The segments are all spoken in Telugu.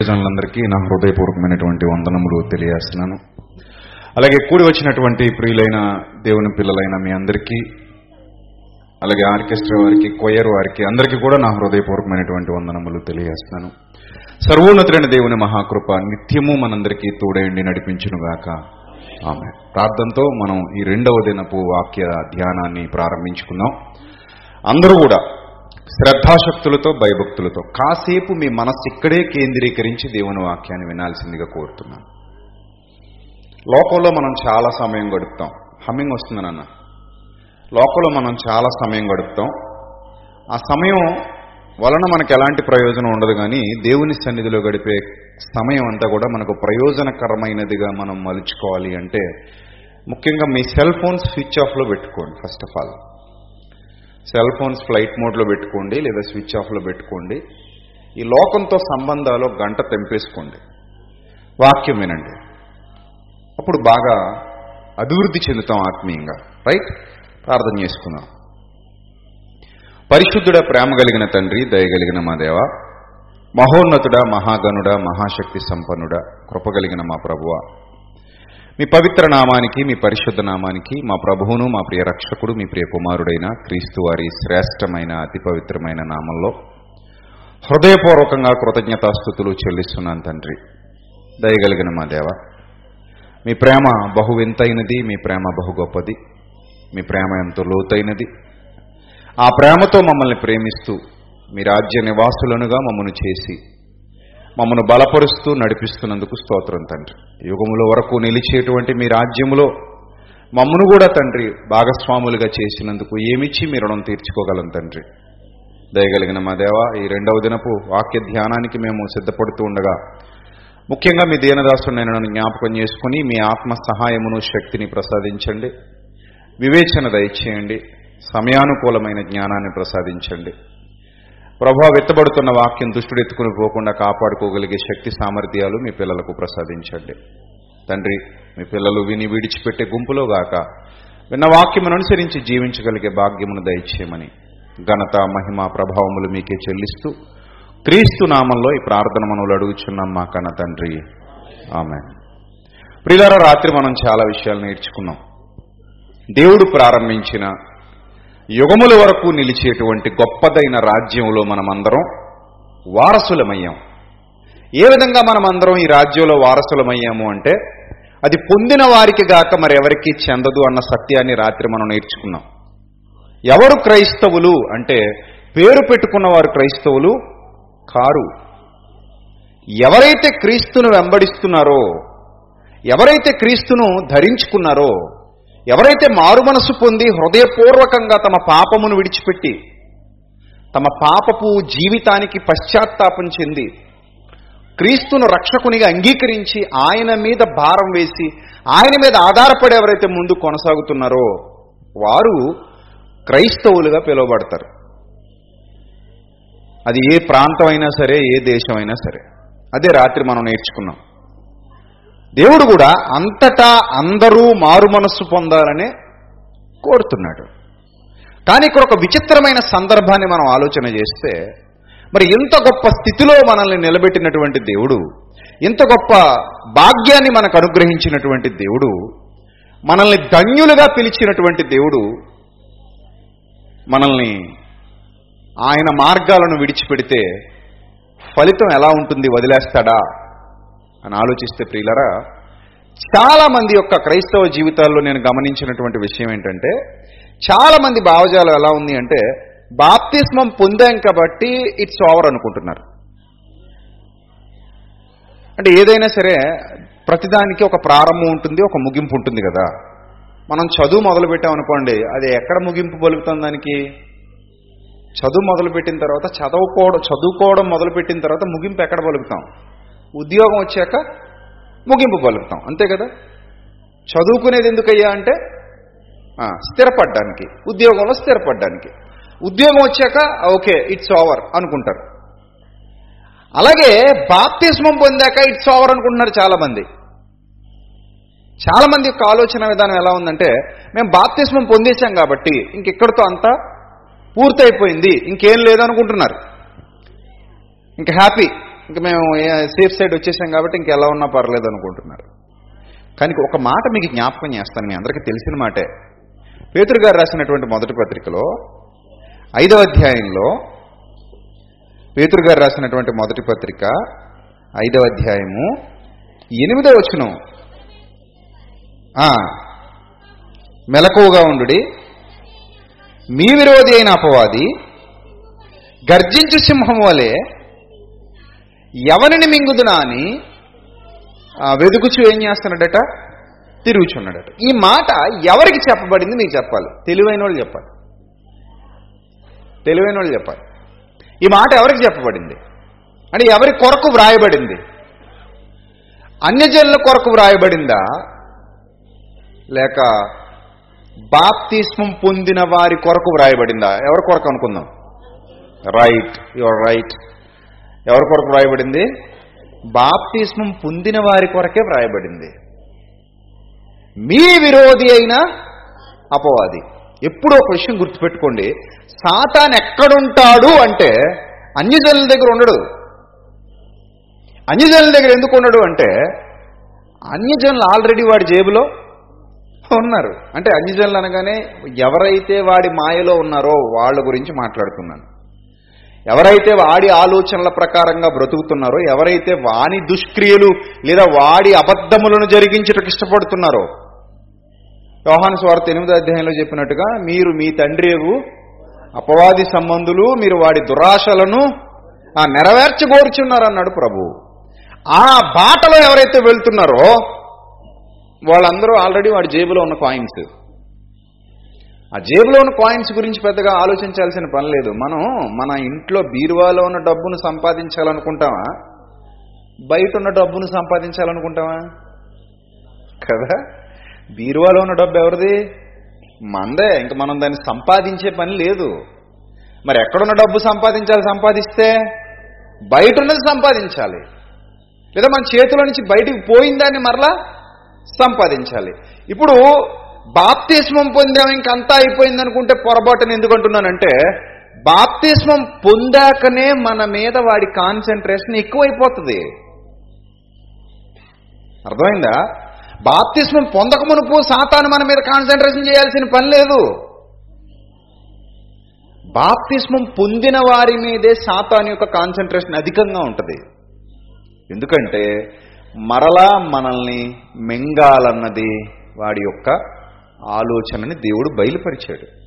ప్రజలందరికీ నా హృదయపూర్వకమైనటువంటి వందనములు తెలియజేస్తున్నాను. అలాగే కూడి వచ్చినటువంటి ప్రియులైన దేవుని పిల్లలైన మీ అందరికీ అలాగే ఆర్కెస్ట్రా వారికి కొయ్యర్ వారికి అందరికీ కూడా నా హృదయపూర్వకమైనటువంటి వందనములు తెలియజేస్తున్నాను. సర్వోన్నతులైన దేవుని మహాకృప నిత్యము మనందరికీ తోడైండి నడిపించునుగాక. ఆమె ప్రార్థనతో మనం ఈ రెండవ దినపు వాక్య ధ్యానాన్ని ప్రారంభించుకుందాం. అందరూ కూడా శ్రద్ధాశక్తులతో భయభక్తులతో. కాసేపు మీ మనస్సు ఇక్కడే కేంద్రీకరించి దేవుని వాక్యాన్ని వినాల్సిందిగా కోరుతున్నాను. లోకంలో మనం చాలా సమయం గడుపుతాం. హమ్మింగ్ వస్తుందనన్న లోకంలో మనం చాలా సమయం గడుపుతాం. ఆ సమయం వలన మనకు ఎలాంటి ప్రయోజనం ఉండదు కానీ దేవుని సన్నిధిలో గడిపే సమయం అంతా కూడా మనకు ప్రయోజనకరమైనదిగా మనం మలుచుకోవాలి అంటే ముఖ్యంగా మీ సెల్ ఫోన్ స్విచ్ ఆఫ్లో పెట్టుకోండి first of all. Cell phones flight మోడ్లో పెట్టుకోండి లేదా స్విచ్ ఆఫ్లో పెట్టుకోండి. ఈ లోకంతో సంబంధాలు గంట తెంపేసుకోండి. వాక్యం వినండి. అప్పుడు బాగా అభివృద్ధి చెందుతాం ఆత్మీయంగా. రైట్? ప్రార్థన చేసుకుందాం. పరిశుద్ధుడ ప్రేమ కలిగిన తండ్రి దయగలిగిన మా దేవ మహోన్నతుడ మహాగనుడ మహాశక్తి సంపన్నుడ కృపగలిగిన మా ప్రభువ మీ పవిత్ర నామానికి మీ పరిశుద్ధ నామానికి మా ప్రభువును మా ప్రియ రక్షకుడు మీ ప్రియ కుమారుడైన క్రీస్తు వారి శ్రేష్టమైన అతి పవిత్రమైన నామంలో హృదయపూర్వకంగా కృతజ్ఞతాస్థుతులు చెల్లిస్తున్నాను తండ్రి. దయగలిగిన మా దేవ మీ ప్రేమ బహు వింతైనది మీ ప్రేమ బహు గొప్పది మీ ప్రేమ ఎంతో లోతైనది. ఆ ప్రేమతో మమ్మల్ని ప్రేమిస్తూ మీ రాజ్య నివాసులనుగా మమ్మను చేసి మమ్మను బలపరుస్తూ నడిపిస్తున్నందుకు స్తోత్రం తండ్రి. యుగముల వరకు నిలిచేటువంటి మీ రాజ్యములో మమ్మను కూడా తండ్రి భాగస్వాములుగా చేసినందుకు ఏమిచ్చి మీ రుణం తీర్చుకోగలం తండ్రి? దయగలిగిన మా దేవ ఈ రెండవ దినపు వాక్య ధ్యానానికి మేము సిద్ధపడుతూ ఉండగా ముఖ్యంగా మీ దీనదాసు నేను జ్ఞాపకం చేసుకుని మీ ఆత్మ సహాయమును శక్తిని ప్రసాదించండి. వివేచన దయచేయండి. సమయానుకూలమైన జ్ఞానాన్ని ప్రసాదించండి. ప్రభా వెత్తబడుతున్న వాక్యం దుష్టుడు ఎత్తుకుని పోకుండా కాపాడుకోగలిగే శక్తి సామర్థ్యాలు మీ పిల్లలకు ప్రసాదించండి. తండ్రి మీ పిల్లలు విని విడిచిపెట్టే గుంపులో గాక విన్న వాక్యమును అనుసరించి జీవించగలిగే భాగ్యమును దయచేయమని ఘనత మహిమ ప్రభావములు మీకే చెల్లిస్తూ క్రీస్తు నామంలో ఈ ప్రార్థన మనవులు అడుగుచున్నాం మా కన్న తండ్రి. ఆమె ప్రియులార రాత్రి మనం చాలా విషయాలు నేర్చుకున్నాం. దేవుడు ప్రారంభించిన యుగముల వరకు నిలిచేటువంటి గొప్పదైన రాజ్యంలో మనమందరం వారసులమయ్యాం. ఏ విధంగా మనమందరం ఈ రాజ్యంలో వారసులమయ్యాము అంటే అది పొందిన వారికి గాక మరెవరికి చెందదు అన్న సత్యాన్ని రాత్రి మనం నేర్చుకున్నాం. ఎవరు క్రైస్తవులు అంటే పేరు పెట్టుకున్న వారు క్రైస్తవులు కారు. ఎవరైతే క్రీస్తును వెంబడిస్తున్నారో ఎవరైతే క్రీస్తును ధరించుకున్నారో ఎవరైతే మారు మనసు పొంది హృదయపూర్వకంగా తమ పాపమును విడిచిపెట్టి తమ పాపపు జీవితానికి పశ్చాత్తాపం చెంది క్రీస్తును రక్షకునిగా అంగీకరించి ఆయన మీద భారం వేసి ఆయన మీద ఆధారపడి ఎవరైతే ముందు కొనసాగుతున్నారో వారు క్రైస్తవులుగా పిలువబడతారు. అది ఏ ప్రాంతం అయినా సరే ఏ దేశం అయినా సరే. అదే రాత్రి మనం నేర్చుకున్నాం. దేవుడు కూడా అంతటా అందరూ మారు మనస్సు పొందాలని కోరుతున్నాడు. కానీ ఇక్కడ ఒక విచిత్రమైన సందర్భాన్ని మనం ఆలోచన చేస్తే మరి ఇంత గొప్ప స్థితిలో మనల్ని నిలబెట్టినటువంటి దేవుడు ఇంత గొప్ప భాగ్యాన్ని మనకు అనుగ్రహించినటువంటి దేవుడు మనల్ని ధన్యులుగా పిలిచినటువంటి దేవుడు మనల్ని ఆయన మార్గాలను విడిచిపెడితే ఫలితం ఎలా ఉంటుంది వదిలేస్తాడా? అని ఆలోచిస్తే ప్రియులరా చాలామంది యొక్క క్రైస్తవ జీవితాల్లో నేను గమనించినటువంటి విషయం ఏంటంటే చాలామంది భావజాలం ఎలా ఉంది అంటే బాప్తిస్మం పొందాం కాబట్టి ఇట్స్ ఓవర్ అనుకుంటున్నారు. అంటే ఏదైనా సరే ప్రతిదానికి ఒక ప్రారంభం ఉంటుంది ఒక ముగింపు ఉంటుంది కదా. మనం చదువు మొదలు పెట్టామనుకోండి అది ఎక్కడ ముగింపు పలుకుతుంది దానికి? చదువు మొదలుపెట్టిన తర్వాత చదువుకోవడం చదువుకోవడం మొదలుపెట్టిన తర్వాత ముగింపు ఎక్కడ పలుకుతాం? ఉద్యోగం వచ్చాక ముగింపు పలుకుతాం. అంతే కదా? చదువుకునేది ఎందుకయ్యా అంటే స్థిరపడ్డానికి ఉద్యోగంలో స్థిరపడ్డానికి. ఉద్యోగం వచ్చాక ఓకే ఇట్స్ ఓవర్ అనుకుంటారు. అలాగే బాప్తిస్మం పొందాక ఇట్స్ ఓవర్ అనుకుంటున్నారు చాలామంది. చాలామంది యొక్క ఆలోచన విధానం ఎలా ఉందంటే మేము బాప్తిస్మం పొందేశాం కాబట్టి ఇంకెక్కడితో అంతా పూర్తయిపోయింది ఇంకేం లేదనుకుంటున్నారు. ఇంకా హ్యాపీ. ఇంక మేము సేఫ్ సైడ్ వచ్చేసాం కాబట్టి ఇంకెలా ఉన్నా పర్లేదు అనుకుంటున్నారు. కానీ ఒక మాట మీకు జ్ఞాపకం చేస్తాను మీ అందరికీ తెలిసిన మాటే. పేతురు గారు రాసినటువంటి మొదటి పత్రికలో ఐదవ అధ్యాయంలో పేతురు గారు రాసినటువంటి మొదటి పత్రిక ఐదవ అధ్యాయము ఎనిమిదవ వచనం. మెలకువగా ఉండుడి. మీ విరోధి అయిన అపవాది గర్జించు సింహం వలె ఎవరిని మింగుదునా అని వెదుకుచు ఏం చేస్తున్నాడట? తిరుగుచున్నాడట. ఈ మాట ఎవరికి చెప్పబడింది మీకు చెప్పాలి. తెలివైన వాళ్ళు చెప్పాలి. తెలివైన వాళ్ళు చెప్పాలి. ఈ మాట ఎవరికి చెప్పబడింది? అంటే ఎవరి కొరకు వ్రాయబడింది? అన్యజనుల కొరకు వ్రాయబడిందా? లేక బాప్తిస్మం పొందిన వారి కొరకు వ్రాయబడిందా? ఎవరి కొరకు అనుకుందాం? Right your right. ఎవరి కొరకు వ్రాయబడింది? బాప్తిస్మం పొందిన వారి కొరకే వ్రాయబడింది. మీ విరోధి అయిన అపవాది. ఎప్పుడో ఒక విషయం గుర్తుపెట్టుకోండి. సాతాన్ ఎక్కడుంటాడు అంటే అన్యజనుల దగ్గర ఉండడు. అన్యజనుల దగ్గర ఎందుకు ఉండడు అంటే అన్యజనులు ఆల్రెడీ వాడి జేబులో ఉన్నారు. అంటే అన్యజనులు అనగానే ఎవరైతే వాడి మాయలో ఉన్నారో వాళ్ళ గురించి మాట్లాడుతున్నాను. ఎవరైతే వాడి ఆలోచనల ప్రకారంగా బ్రతుకుతున్నారో ఎవరైతే వాని దుష్క్రియలు లేదా వాడి అబద్ధములను జరిగించటకు ఇష్టపడుతున్నారో యోహాను స్వార్థ ఎనిమిదో అధ్యాయంలో చెప్పినట్టుగా మీరు మీ తండ్రి అపవాది సంబంధులు మీరు వాడి దురాశలను ఆ ప్రభు. ఆ బాటలో ఎవరైతే వెళ్తున్నారో వాళ్ళందరూ ఆల్రెడీ వాడి జేబులో ఉన్న కాయిన్స్. ఆ జేబులో ఉన్న కాయిన్స్ గురించి పెద్దగా ఆలోచించాల్సిన పని లేదు. మనం మన ఇంట్లో బీరువాలో ఉన్న డబ్బును సంపాదించాలనుకుంటామా? బయట ఉన్న డబ్బును సంపాదించాలనుకుంటామా? కదా? బీరువాలో ఉన్న డబ్బు ఎవరిది? మందే. ఇంక మనం దాన్ని సంపాదించే పని లేదు. మరి ఎక్కడున్న డబ్బు సంపాదించాలి? సంపాదిస్తే బయట ఉన్నది సంపాదించాలి. లేదా మన చేతిలో నుంచి బయటికి పోయిన దాన్ని మరలా సంపాదించాలి. ఇప్పుడు బాప్తిస్మం పొందాం ఇంకంతా అయిపోయింది అనుకుంటే పొరపాటుని ఎందుకంటున్నానంటే బాప్తిస్మం పొందాకనే మన మీద వాడి కాన్సన్ట్రేషన్ ఎక్కువైపోతుంది. అర్థమైందా? బాప్తిస్మం పొందక మునుపు సాతాను మన మీద కాన్సన్ట్రేషన్ చేయాల్సిన పని లేదు. బాప్తిస్మం పొందిన వారి మీదే సాతాను యొక్క కాన్సన్ట్రేషన్ అధికంగా ఉంటుంది. ఎందుకంటే మరలా మనల్ని మింగాలన్నది వాడి యొక్క ఆలోచనని దేవుడు బయలుపరిచాడు.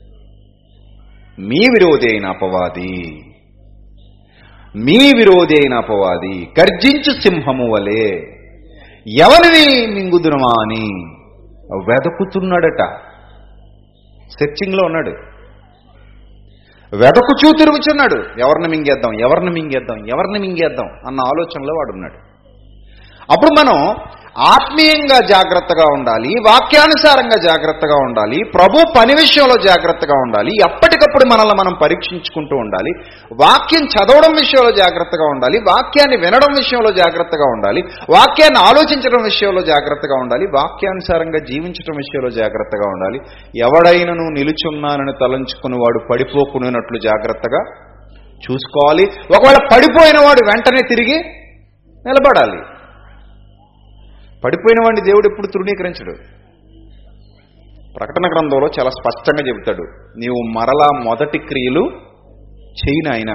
మీ విరోధి అయిన అపవాది మీ విరోధి అయిన అపవాది గర్జించు సింహము వలె ఎవరిని మింగుదునమా అని వెదకుతున్నాడట. సెర్చింగ్లో ఉన్నాడు. వెదకుచూ తిరుగుచున్నాడు ఎవరిని మింగేద్దాం ఎవరిని మింగేద్దాం ఎవరిని మింగేద్దాం అన్న ఆలోచనలో వాడున్నాడు. అప్పుడు మనం ఆత్మీయంగా జాగ్రత్తగా ఉండాలి వాక్యానుసారంగా జాగ్రత్తగా ఉండాలి ప్రభు పని విషయంలో జాగ్రత్తగా ఉండాలి ఎప్పటికప్పుడు మనల్ని మనం పరీక్షించుకుంటూ ఉండాలి వాక్యం చదవడం విషయంలో జాగ్రత్తగా ఉండాలి వాక్యాన్ని వినడం విషయంలో జాగ్రత్తగా ఉండాలి వాక్యాన్ని ఆలోచించడం విషయంలో జాగ్రత్తగా ఉండాలి వాక్యానుసారంగా జీవించడం విషయంలో జాగ్రత్తగా ఉండాలి. ఎవడైనను నిలుచున్నానని తలంచుకుని వాడు పడిపోకునేటట్లు జాగ్రత్తగా చూసుకోవాలి. ఒకవేళ పడిపోయిన వాడు వెంటనే తిరిగి నిలబడాలి. పడిపోయిన వాడిని దేవుడు ఎప్పుడు తృణీకరించడు. ప్రకటన గ్రంథంలో చాలా స్పష్టంగా చెబుతాడు నీవు మరలా మొదటి క్రియలు చేయి నాయన.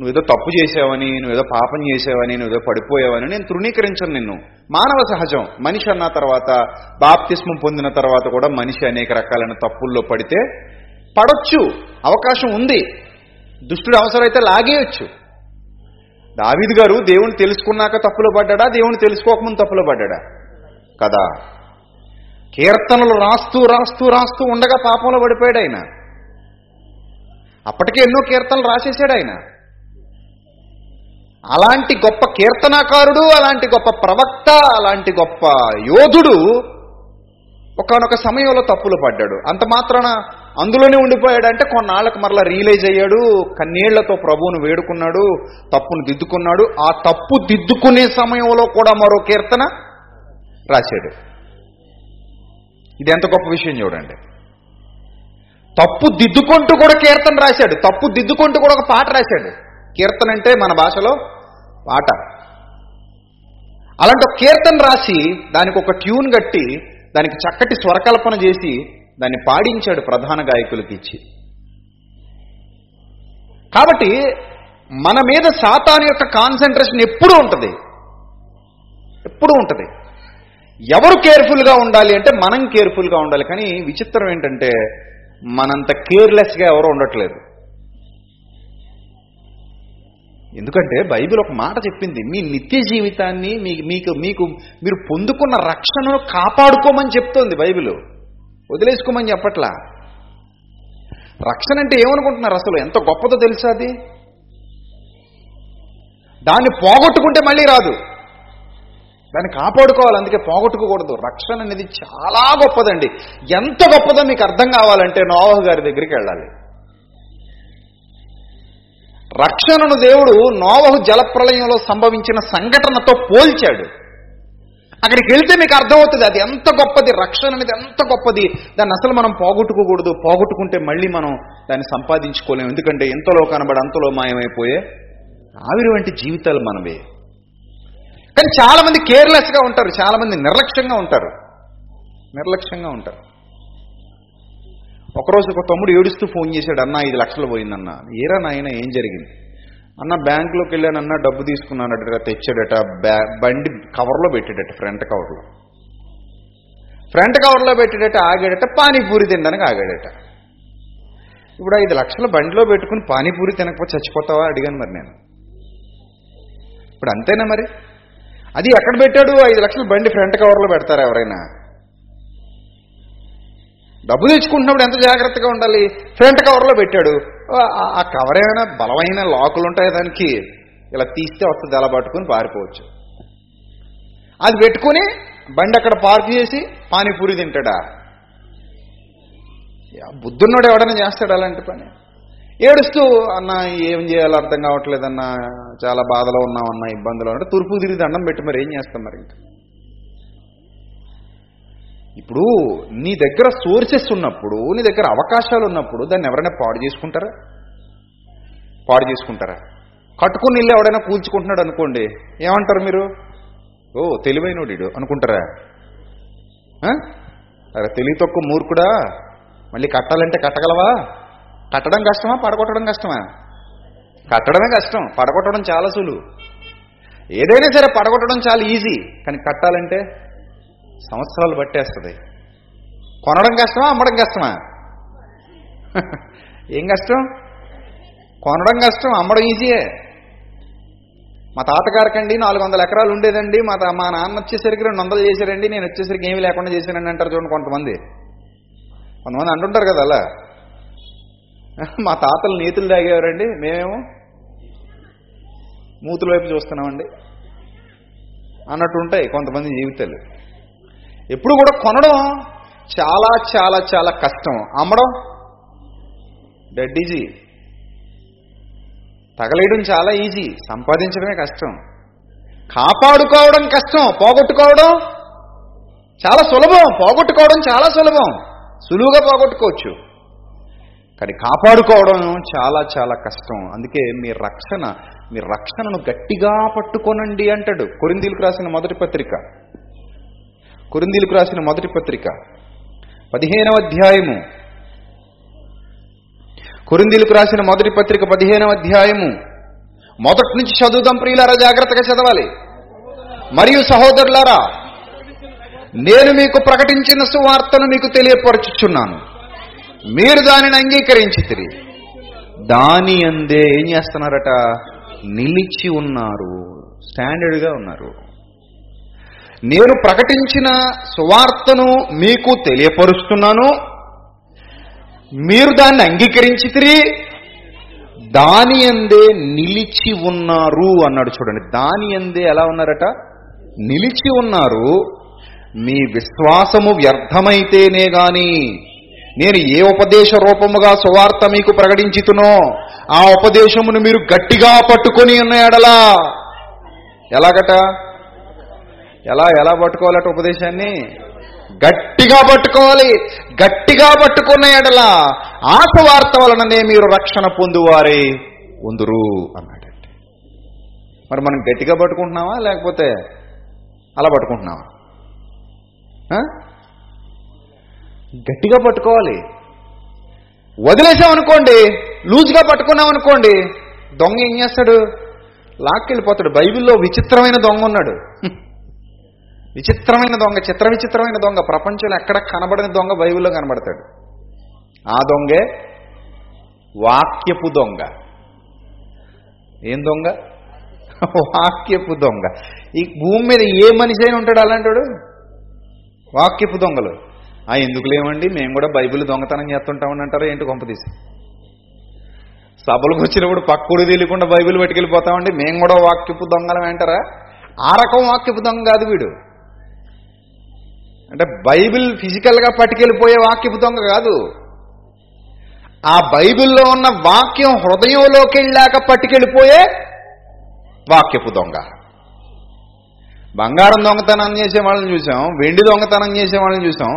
నువ్వేదో తప్పు చేసావని నువ్వేదో పాపం చేసావని నువ్వేదో పడిపోయావని నేను తృణీకరించను నిన్ను. మానవ సహజం. మనిషి అన్న తర్వాత బాప్తిస్మం పొందిన తర్వాత కూడా మనిషి అనేక రకాలైన తప్పుల్లో పడితే పడొచ్చు. అవకాశం ఉంది. దుష్టుడు అవసరమైతే లాగేయచ్చు. దావిద్ గారు దేవుని తెలుసుకున్నాక తప్పులు పడ్డాడా? దేవుని తెలుసుకోకముందు తప్పులు పడ్డాడా? కదా. కీర్తనలు రాస్తూ రాస్తూ రాస్తూ ఉండగా పాపంలో పడిపోయాడు ఆయన. అప్పటికే ఎన్నో కీర్తనలు రాసేసాడు ఆయన. అలాంటి గొప్ప కీర్తనాకారుడు అలాంటి గొప్ప ప్రవక్త అలాంటి గొప్ప యోధుడు ఒకనొక సమయంలో తప్పులు పడ్డాడు. అంత మాత్రాన అందులోనే ఉండిపోయాడంటే కొన్నాళ్ళకు మరలా రియలైజ్ అయ్యాడు. కన్నీళ్ళతో ప్రభువును వేడుకున్నాడు. తప్పును దిద్దుకున్నాడు. ఆ తప్పు దిద్దుకునే సమయంలో కూడా మరో కీర్తన రాశాడు. ఇది ఎంత గొప్ప విషయం చూడండి. తప్పు దిద్దుకుంటూ కూడా కీర్తన రాశాడు. తప్పు దిద్దుకుంటూ కూడా ఒక పాట రాశాడు. కీర్తన అంటే మన భాషలో పాట. అలాంటి ఒక కీర్తన రాసి దానికి ఒక ట్యూన్ కట్టి దానికి చక్కటి స్వరకల్పన చేసి దాన్ని పాడించాడు ప్రధాన గాయకులకి ఇచ్చి. కాబట్టి మన మీద సాతాను యొక్క కాన్సన్ట్రేషన్ ఎప్పుడూ ఉంటుంది. ఎప్పుడూ ఉంటుంది. ఎవరు కేర్ఫుల్గా ఉండాలి అంటే మనం కేర్ఫుల్గా ఉండాలి. కానీ విచిత్రం ఏంటంటే మనంత కేర్లెస్గా ఎవరు ఉండట్లేదు. ఎందుకంటే బైబిల్ ఒక మాట చెప్పింది మీ నిత్య జీవితాన్ని మీ మీకు మీకు మీరు పొందుకున్న రక్షణను కాపాడుకోమని చెప్తోంది బైబిల్. వదిలేసుకోమని చెప్పట్లా? రక్షణ అంటే ఏమనుకుంటున్నారు అసలు? ఎంత గొప్పదో తెలుసా అది? దాన్ని పోగొట్టుకుంటే మళ్ళీ రాదు. దాన్ని కాపాడుకోవాలి అందుకే పోగొట్టుకోకూడదు. రక్షణ అనేది చాలా గొప్పదండి. ఎంత గొప్పదో మీకు అర్థం కావాలంటే నోవహు గారి దగ్గరికి వెళ్ళాలి. రక్షణను దేవుడు నోవహు జలప్రలయంలో సంభవించిన సంఘటనతో పోల్చాడు. అక్కడికి వెళ్తే మీకు అర్థమవుతుంది అది ఎంత గొప్పది రక్షణ అనేది ఎంత గొప్పది. దాన్ని అసలు మనం పోగొట్టుకోకూడదు. పోగొట్టుకుంటే మళ్ళీ మనం దాన్ని సంపాదించుకోలేము ఎందుకంటే ఎంతలో కనబడి అంతలో మాయమైపోయే ఆవిరి వంటి జీవితాలు మనవే. కానీ చాలా మంది కేర్లెస్గా ఉంటారు. చాలా మంది నిర్లక్ష్యంగా ఉంటారు. నిర్లక్ష్యంగా ఉంటారు. ఒకరోజు ఒక తమ్ముడు ఏడుస్తూ ఫోన్ చేశాడు అన్న ఐదు లక్షలు పోయిందన్న. ఏరా నాయన ఏం జరిగింది? అన్న బ్యాంకులోకి వెళ్ళానన్న డబ్బు తీసుకున్నానట తెచ్చాడట. బ్యా బండి కవర్లో పెట్టాడట ఫ్రంట్ కవర్లో. ఫ్రంట్ కవర్లో పెట్టాడట ఆగాడట పానీపూరి తినడానికి ఆగాడట. ఇప్పుడు ఐదు లక్షల బండిలో పెట్టుకుని పానీపూరి తినకపోతే చచ్చిపోతావా? అడిగాను మరి నేను. ఇప్పుడు అంతేనా మరి? అది ఎక్కడ పెట్టాడు? ఐదు లక్షల బండి ఫ్రంట్ కవర్లో పెడతారా ఎవరైనా? డబ్బు తెచ్చుకుంటున్నప్పుడు ఎంత జాగ్రత్తగా ఉండాలి? ఫ్రంట్ కవర్లో పెట్టాడు. ఆ- ఆ కవర్ ఏమైనా బలమైన లాకులు ఉంటాయి దానికి? ఇలా తీస్తే వస్తుంది అలా పట్టుకుని పారిపోవచ్చు. అది పెట్టుకుని బండి అక్కడ పార్క్ చేసి పానీపూరి తింటాడా? యా, బుద్ధున్నోడు ఎవడైనా చేస్తాడు అలాంటి పని. ఏడుస్తూ అన్న ఏం చేయాలో అర్థం కావట్లేదన్న చాలా బాధలో ఉన్నామన్న ఇబ్బందులు అంటే తూర్పు తిరిగి దండం పెట్టి మరి ఏం చేస్తాం మరి ఇంకా? ఇప్పుడు నీ దగ్గర సోర్సెస్ ఉన్నప్పుడు నీ దగ్గర అవకాశాలు ఉన్నప్పుడు దాన్ని ఎవరైనా పాడు చేసుకుంటారా? పాడు చేసుకుంటారా? కట్టుకుని ఇల్లు ఎవడైనా కూల్చుకుంటున్నాడు అనుకోండి ఏమంటారు మీరు? ఓ తెలివైనోడు అనుకుంటారా? అరే తెలివి తక్కువ మూర్ఖుడా మళ్ళీ కట్టాలంటే కట్టగలవా? కట్టడం కష్టమా పడగొట్టడం కష్టమా? కట్టడమే కష్టం పడగొట్టడం చాలా సులువు. ఏదైనా సరే పడగొట్టడం చాలా ఈజీ కానీ కట్టాలంటే సంవత్సరాలు పట్టేస్తుంది. కొనడం కష్టమా అమ్మడం కష్టమా? ఏం కష్టం? కొనడం కష్టం అమ్మడం ఈజీయే. మా తాతగారికండి నాలుగు వందల ఎకరాలు ఉండేదండి. మా మా నాన్న వచ్చేసరికి రెండు వందలు చేశారండి. నేను వచ్చేసరికి ఏమీ లేకుండా చేశానండి అంటారు చూడండి కొంతమంది. కొంతమంది అంటుంటారు కదా అలా. మా తాతలు నీతులు తాగేవారండి. మేమేమో మూతుల వైపు చూస్తున్నామండి. అన్నట్టు ఉంటాయి కొంతమంది జీవితాలు. ఎప్పుడు కూడా కొనడం చాలా చాలా చాలా కష్టం. అమ్మడం డెడ్ ఈజీ తగలేయడం చాలా ఈజీ సంపాదించడమే కష్టం. కాపాడుకోవడం కష్టం. పోగొట్టుకోవడం చాలా సులభం. పోగొట్టుకోవడం చాలా సులభం. సులువుగా పోగొట్టుకోవచ్చు. కానీ కాపాడుకోవడం చాలా చాలా కష్టం. అందుకే మీ రక్షణ మీ రక్షణను గట్టిగా పట్టుకోనండి అంటాడు కొరిందీలకు రాసిన మొదటి పత్రిక. కొరిందీలకు రాసిన మొదటి పత్రిక. పదిహేనవ అధ్యాయము. కొరిందీలకు రాసిన మొదటి పత్రిక పదిహేనవ అధ్యాయము. మొదటి నుంచి చదువుదాం ప్రియులారా జాగ్రత్తగా చదవాలి. మరియు సహోదరులారా నేను మీకు ప్రకటించిన సువార్తను మీకు తెలియపరచుచున్నాను. మీరు దానిని అంగీకరించి దాని అందే ఏం చేస్తున్నారట? నిలిచి ఉన్నారు. స్టాండర్డ్గా ఉన్నారు. నేను ప్రకటించిన సువార్తను మీకు తెలియపరుస్తున్నాను. మీరు దాన్ని అంగీకరించి తిరిగి దాని అందే నిలిచి ఉన్నారు అన్నాడు చూడండి. దాని అందే ఎలా ఉన్నారట? నిలిచి ఉన్నారు. మీ విశ్వాసము వ్యర్థమైతేనే గాని నేను ఏ ఉపదేశ రూపముగా సువార్త మీకు ప్రకటించుతునో ఆ ఉపదేశమును మీరు గట్టిగా పట్టుకొని ఉన్న ఎడలా. ఎలాగట? ఎలా ఎలా పట్టుకోవాలట ఉపదేశాన్ని? గట్టిగా పట్టుకోవాలి. గట్టిగా పట్టుకున్న ఎడల ఆశవార్త వలననే మీరు రక్షణ పొందువారే. ఉందురు అన్నాడండి మరి మనం గట్టిగా పట్టుకుంటున్నావా లేకపోతే అలా పట్టుకుంటున్నావా గట్టిగా పట్టుకోవాలి. వదిలేసామనుకోండి లూజ్గా పట్టుకున్నాం అనుకోండి దొంగ ఏం చేస్తాడు? లాక్కెళ్ళిపోతాడు. బైబిల్లో విచిత్రమైన దొంగ ఉన్నాడు. విచిత్రమైన దొంగ చిత్ర విచిత్రమైన దొంగ. ప్రపంచంలో ఎక్కడ కనబడని దొంగ బైబిల్లో కనబడతాడు. ఆ దొంగే వాక్యపు దొంగ. ఏం దొంగ? వాక్యపు దొంగ. ఈ భూమి మీద ఏ మనిషి అయినా ఉంటాడు అలాంటాడు? వాక్యపు దొంగలు. ఆ ఎందుకు లేవండి? మేము కూడా బైబిల్ దొంగతనం చేస్తుంటామని అంటారు? ఏంటి కొంపదీసి సభలకు వచ్చినప్పుడు పక్కుడు తెలియకుండా బైబిల్ పట్టుకెళ్ళిపోతామండి. మేము కూడా వాక్యపు దొంగలం అంటారా? ఆ రకం వాక్యపు దొంగ కాదు వీడు. అంటే బైబిల్ ఫిజికల్గా పట్టుకెళ్ళిపోయే వాక్యపు దొంగ కాదు. ఆ బైబిల్లో ఉన్న వాక్యం హృదయంలోకి వెళ్ళాక పట్టుకెళ్ళిపోయే వాక్యపు దొంగ. బంగారం దొంగతనం చేసే వాళ్ళని చూసాం వెండి దొంగతనం చేసే వాళ్ళని చూసాం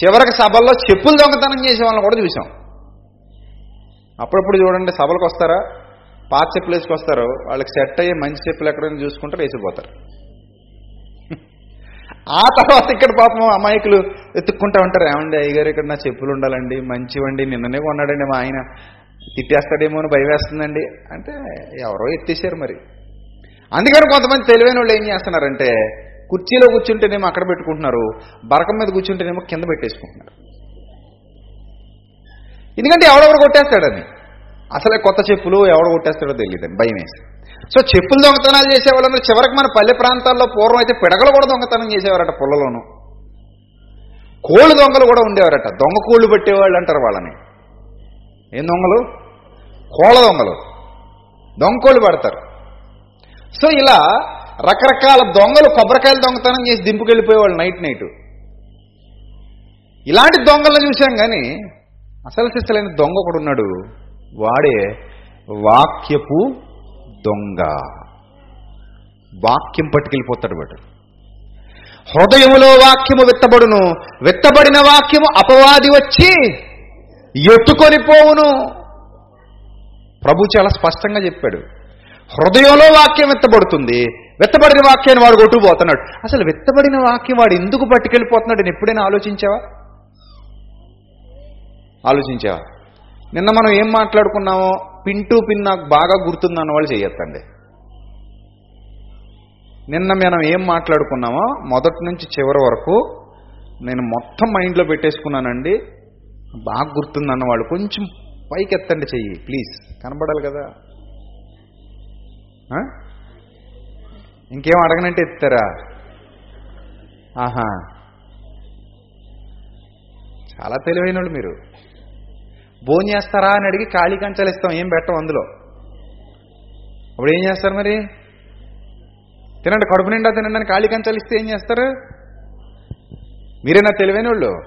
చివరికి సభల్లో చెప్పులు దొంగతనం చేసే వాళ్ళని కూడా చూసాం. అప్పుడప్పుడు చూడండి సభలకు వస్తారా? పాత చెప్పులు వేసుకొస్తారు వాళ్ళకి సెట్ అయ్యే మంచి చెప్పులు ఎక్కడైనా చూసుకుంటారు వేసిపోతారు. ఆ తర్వాత ఇక్కడ పాపం అమాయకులు ఎత్తుక్కుంటా ఉంటారు. ఏమండి అయ్యగారు ఇక్కడ నా చెప్పులు ఉండాలండి మంచివండి నిన్ననే కొన్నాడండి మా ఆయన. తిట్టేస్తాడేమో అని భయం వేస్తుందండి. అంటే ఎవరో ఎత్తేసారు మరి. అందుకని కొంతమంది తెలివైన వాళ్ళు ఏం చేస్తున్నారంటే కుర్చీలో కూర్చుంటేనేమో అక్కడ పెట్టుకుంటున్నారు బరకం మీద కూర్చుంటేనేమో కింద పెట్టేసుకుంటున్నారు. ఎందుకంటే ఎవడెవడు కొట్టేస్తాడని. అసలే కొత్త చెప్పులు ఎవడు కొట్టేస్తాడో తెలియదండి భయం వేసి. సో చెప్పులు దొంగతనాలు చేసేవాళ్ళందరూ చివరికి మన పల్లె ప్రాంతాల్లో పూర్వం అయితే పిడగలు కూడా దొంగతనం చేసేవారట పుల్లలోను. కోళ్ళు దొంగలు కూడా ఉండేవారట. దొంగ కోళ్ళు పట్టేవాళ్ళు అంటారు వాళ్ళని. ఏం దొంగలు? కోళ్ళ దొంగలు. దొంగ కోళ్ళు పడతారు. సో ఇలా రకరకాల దొంగలు కొబ్బరికాయలు దొంగతనం చేసి దింపుకెళ్ళిపోయేవాళ్ళు నైట్ నైట్. ఇలాంటి దొంగలను చూశాం కానీ అసలు సిస్టలైన దొంగ ఒకడు ఉన్నాడు వాడే వాక్యపు దొంగ. వాక్యం పట్టుకెళ్ళిపోతాడు వాడు. హృదయములో వాక్యము విత్తబడును. విత్తబడిన వాక్యము అపవాది వచ్చి ఎత్తుకొని పోవును. ప్రభు చాలా స్పష్టంగా చెప్పాడు. హృదయంలో వాక్యం విత్తబడుతుంది. విత్తబడిన వాక్యాన్ని వాడు కొట్టుకుపోతున్నాడు. అసలు విత్తబడిన వాక్యం వాడు ఎందుకు పట్టుకెళ్ళిపోతున్నాడు నేను ఎప్పుడైనా ఆలోచించావా? ఆలోచించావా? నిన్న మనం ఏం మాట్లాడుకున్నామో పిన్ టు పిన్ నాకు బాగా గుర్తుందన్న వాళ్ళు చేయొద్దండి నిన్న మనం ఏం మాట్లాడుకున్నామో మొదటి నుంచి చివరి వరకు నేను మొత్తం మైండ్లో పెట్టేసుకున్నానండి. బాగా గుర్తుందన్న వాళ్ళు కొంచెం పైకి ఎత్తండి చెయ్యి ప్లీజ్. కనబడాలి కదా. ఇంకేం అడగనంటే ఎత్తారా ఆహా. చాలా తెలివైన వాళ్ళు మీరు. భోజనం చేస్తారా అని అడిగి ఖాళీ కంచాలు ఇస్తాం ఏం పెట్టం అందులో? అప్పుడు ఏం చేస్తారు మరి? తినండి కడుపు నిండా తినండి అని ఖాళీ కంచాలు ఇస్తే ఏం చేస్తారు? మీరేనా తెలివైన వాళ్ళు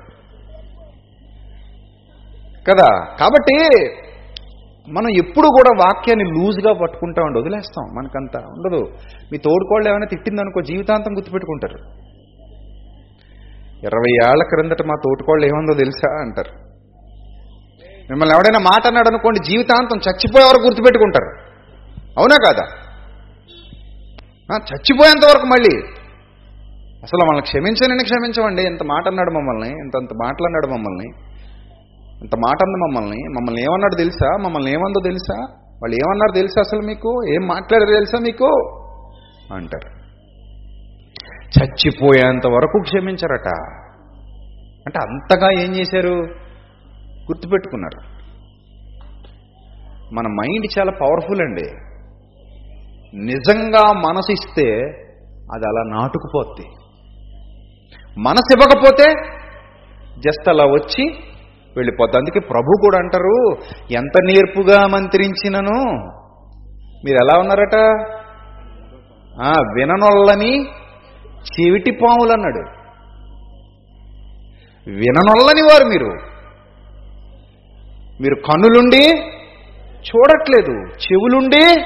కదా? కాబట్టి మనం ఎప్పుడు కూడా వాక్యాన్ని లూజ్గా పట్టుకుంటా ఉండి వదిలేస్తాం మనకంత ఉండదు. మీ తోడుకోళ్ళు ఏమైనా తిట్టిందనుకో జీవితాంతం గుర్తుపెట్టుకుంటారు. ఇరవై ఏళ్ళ క్రిందట మా తోటికోళ్ళు ఏముందో తెలుసా అంటారు. మిమ్మల్ని ఎవడైనా మాట అన్నాడు అనుకోండి జీవితాంతం చచ్చిపోయేవారు గుర్తుపెట్టుకుంటారు. అవునా కాదా? చచ్చిపోయేంత వరకు మళ్ళీ. అసలు మనల్ని క్షమించనని క్షమించమండి. ఇంత మాట అన్నాడు మమ్మల్ని ఇంత అంత మాటలు అన్నాడు మమ్మల్ని ఇంత మాట అంది మమ్మల్ని మమ్మల్ని ఏమన్నాడు తెలుసా? మమ్మల్ని ఏమందో తెలుసా? వాళ్ళు ఏమన్నారు తెలుసా అసలు మీకు? ఏం మాట్లాడారు తెలుసా మీకు? అంటారు. చచ్చిపోయేంత వరకు క్షమించరట. అంటే అంతగా ఏం చేశారు? గుర్తుపెట్టుకున్నారు. మన మైండ్ చాలా పవర్ఫుల్ అండి. నిజంగా మనసు ఇస్తే అది అలా నాటుకుపోద్ది. మనసు ఇవ్వకపోతే జస్ట్ అలా వచ్చి వెళ్ళిపోద్ది. అందుకే ప్రభు కూడా అంటారు ఎంత నేర్పుగా మంత్రించినను? మీరు ఎలా ఉన్నారట? విననొల్లని చెవిటి పాములు అన్నాడు విననొల్లని వారు మీరు. మీరు కన్నులుండి చూడట్లేదు చెవులుండి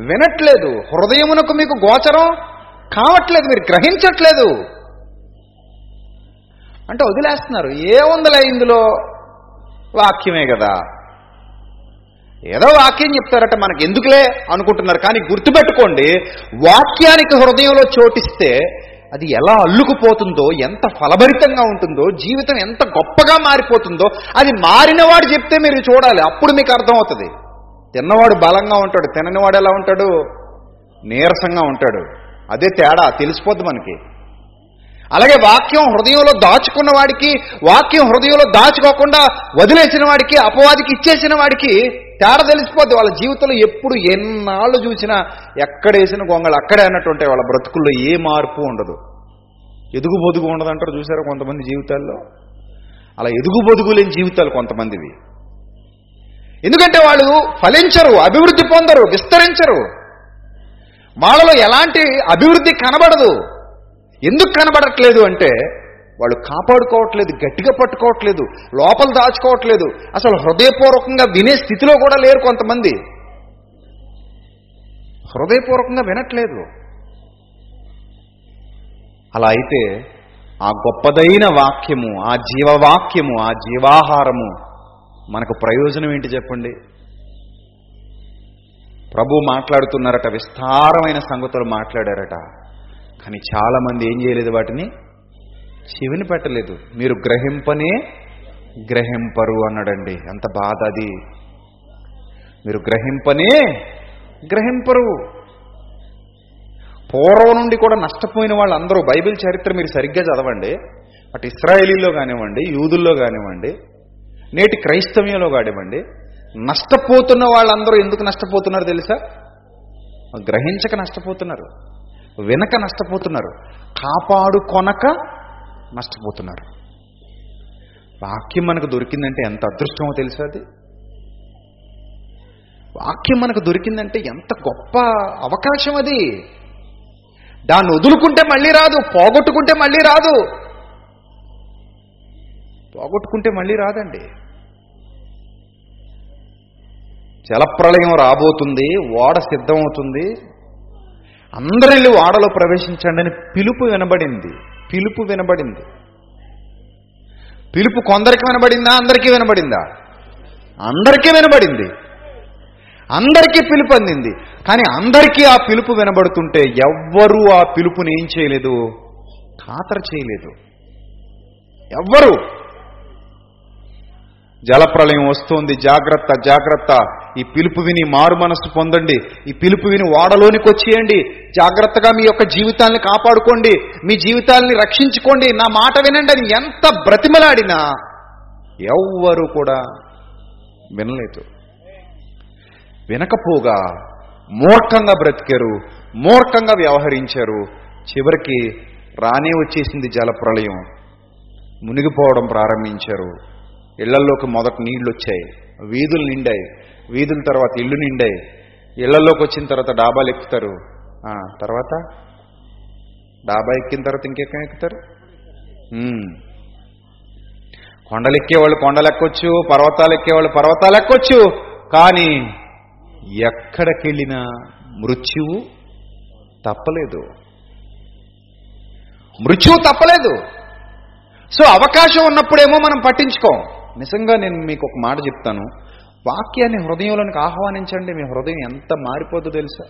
వినట్లేదు హృదయమునకు మీకు గోచరం కావట్లేదు మీరు గ్రహించట్లేదు. అంటే వదిలేస్తున్నారు. ఏముందిలే ఇందులో వాక్యమే కదా. ఏదో వాక్యం చెప్తారట మనకి ఎందుకులే అనుకుంటున్నారు. కానీ గుర్తుపెట్టుకోండి వాక్యానికి హృదయంలో చోటిస్తే అది ఎలా అల్లుకుపోతుందో ఎంత ఫలభరితంగా ఉంటుందో జీవితం ఎంత గొప్పగా మారిపోతుందో అది మారినవాడు చెప్తే మీరు చూడాలి. అప్పుడు మీకు అర్థమవుతుంది. తిన్నవాడు బలంగా ఉంటాడు. తిననివాడు ఎలా ఉంటాడు? నీరసంగా ఉంటాడు. అదే తేడా. తెలిసిపోద్ది మనకి. అలాగే వాక్యం హృదయంలో దాచుకున్న వాడికి వాక్యం హృదయంలో దాచుకోకుండా వదిలేసిన వాడికి అపవాదికి ఇచ్చేసిన వాడికి తేడా తెలిసిపోద్ది. వాళ్ళ జీవితంలో ఎప్పుడు ఎన్నాళ్ళు చూసినా ఎక్కడేసిన గొంగళి అక్కడే అన్నట్టుంటాయి వాళ్ళ బ్రతుకుల్లో ఏ మార్పు ఉండదు. ఎదుగు బొదుగు ఉండదు అంటారు చూసారా కొంతమంది జీవితాల్లో? అలా ఎదుగు బొదుగు లేని జీవితాలు కొంతమందివి. ఎందుకంటే వాళ్ళు ఫలించరు అభివృద్ధి పొందరు విస్తరించరు. వాళ్ళలో ఎలాంటి అభివృద్ధి కనబడదు. ఎందుకు కనబడట్లేదు అంటే వాళ్ళు కాపాడుకోవట్లేదు గట్టిగా పట్టుకోవట్లేదు లోపల దాచుకోవట్లేదు. అసలు హృదయపూర్వకంగా వినే స్థితిలో కూడా లేరు కొంతమంది. హృదయపూర్వకంగా వినట్లేదు. అలా అయితే ఆ గొప్పదైన వాక్యము ఆ జీవవాక్యము ఆ జీవాహారము మనకు ప్రయోజనం ఏంటి చెప్పండి? ప్రభు మాట్లాడుతున్నారట విస్తారమైన సంగతులు మాట్లాడారట. కానీ చాలామంది ఏం చేయలేదు వాటిని? చెవిని పెట్టలేదు. మీరు గ్రహింపనే గ్రహింపరు అన్నాడండి. ఎంత బాధ అది. మీరు గ్రహింపనే గ్రహింపరు. పూర్వం నుండి కూడా నష్టపోయిన వాళ్ళందరూ బైబిల్ చరిత్ర మీరు సరిగ్గా చదవండి. అటు ఇస్రాయేలీలో కానివ్వండి యూదుల్లో కానివ్వండి నేటి క్రైస్తవ్యంలో కానివ్వండి నష్టపోతున్న వాళ్ళందరూ ఎందుకు నష్టపోతున్నారు తెలుసా? గ్రహించక నష్టపోతున్నారు వినక నష్టపోతున్నారు కాపాడుకొనక నష్టపోతున్నారు. వాక్యం మనకు దొరికిందంటే ఎంత అదృష్టమో తెలుసా అది? వాక్యం మనకు దొరికిందంటే ఎంత గొప్ప అవకాశం అది? దాన్ని వదులుకుంటే మళ్ళీ రాదు పోగొట్టుకుంటే మళ్ళీ రాదు. పోగొట్టుకుంటే మళ్ళీ రాదండి. జలప్రళయం రాబోతుంది ఓడ సిద్ధమవుతుంది. అందరూ వెళ్ళి ఓడలో ప్రవేశించండి అని పిలుపు వినబడింది. పిలుపు వినబడింది. పిలుపు కొందరికి వినబడిందా? అందరికీ వినబడిందా? అందరికీ వినబడింది. అందరికీ పిలుపు అందింది. కానీ అందరికీ ఆ పిలుపు వినబడుతుంటే ఎవ్వరూ ఆ పిలుపుని ఏం చేయలేదు? ఖాతరు చేయలేదు. ఎవ్వరు. జలప్రలయం వస్తోంది. జాగ్రత్త జాగ్రత్త. ఈ పిలుపు విని మారు మనస్సు పొందండి. ఈ పిలుపు విని ఓడలోనికి వచ్చేయండి. జాగ్రత్తగా మీ యొక్క జీవితాల్ని కాపాడుకోండి. మీ జీవితాల్ని రక్షించుకోండి. నా మాట వినండి అని ఎంత బ్రతిమలాడినా ఎవ్వరు కూడా వినలేదు. వినకపోగా మూర్ఖంగా బ్రతికారు మూర్ఖంగా వ్యవహరించారు. చివరికి రానే వచ్చేసింది జలప్రలయం. మునిగిపోవడం ప్రారంభించారు. ఇళ్ళల్లోకి మొదట నీళ్ళు వచ్చాయి వీధులు నిండాయి. వీధుల తర్వాత ఇల్లు నిండాయి. ఇళ్ళలోకి వచ్చిన తర్వాత డాబాలు ఎక్కుతారు. తర్వాత? డాబా ఎక్కిన తర్వాత ఇంకెక్కడ ఎక్కుతారు? కొండలు ఎక్కేవాళ్ళు కొండలు ఎక్కొచ్చు పర్వతాలు ఎక్కేవాళ్ళు పర్వతాలు ఎక్కొచ్చు. కానీ ఎక్కడికెళ్ళినా మృత్యువు తప్పలేదు. మృత్యువు తప్పలేదు. సో అవకాశం ఉన్నప్పుడేమో మనం పట్టించుకోం. నిజంగా నేను మీకు ఒక మాట చెప్తాను. వాక్యాన్ని హృదయంలోనికి ఆహ్వానించండి. మీ హృదయం ఎంత మారిపోద్దో తెలుసా?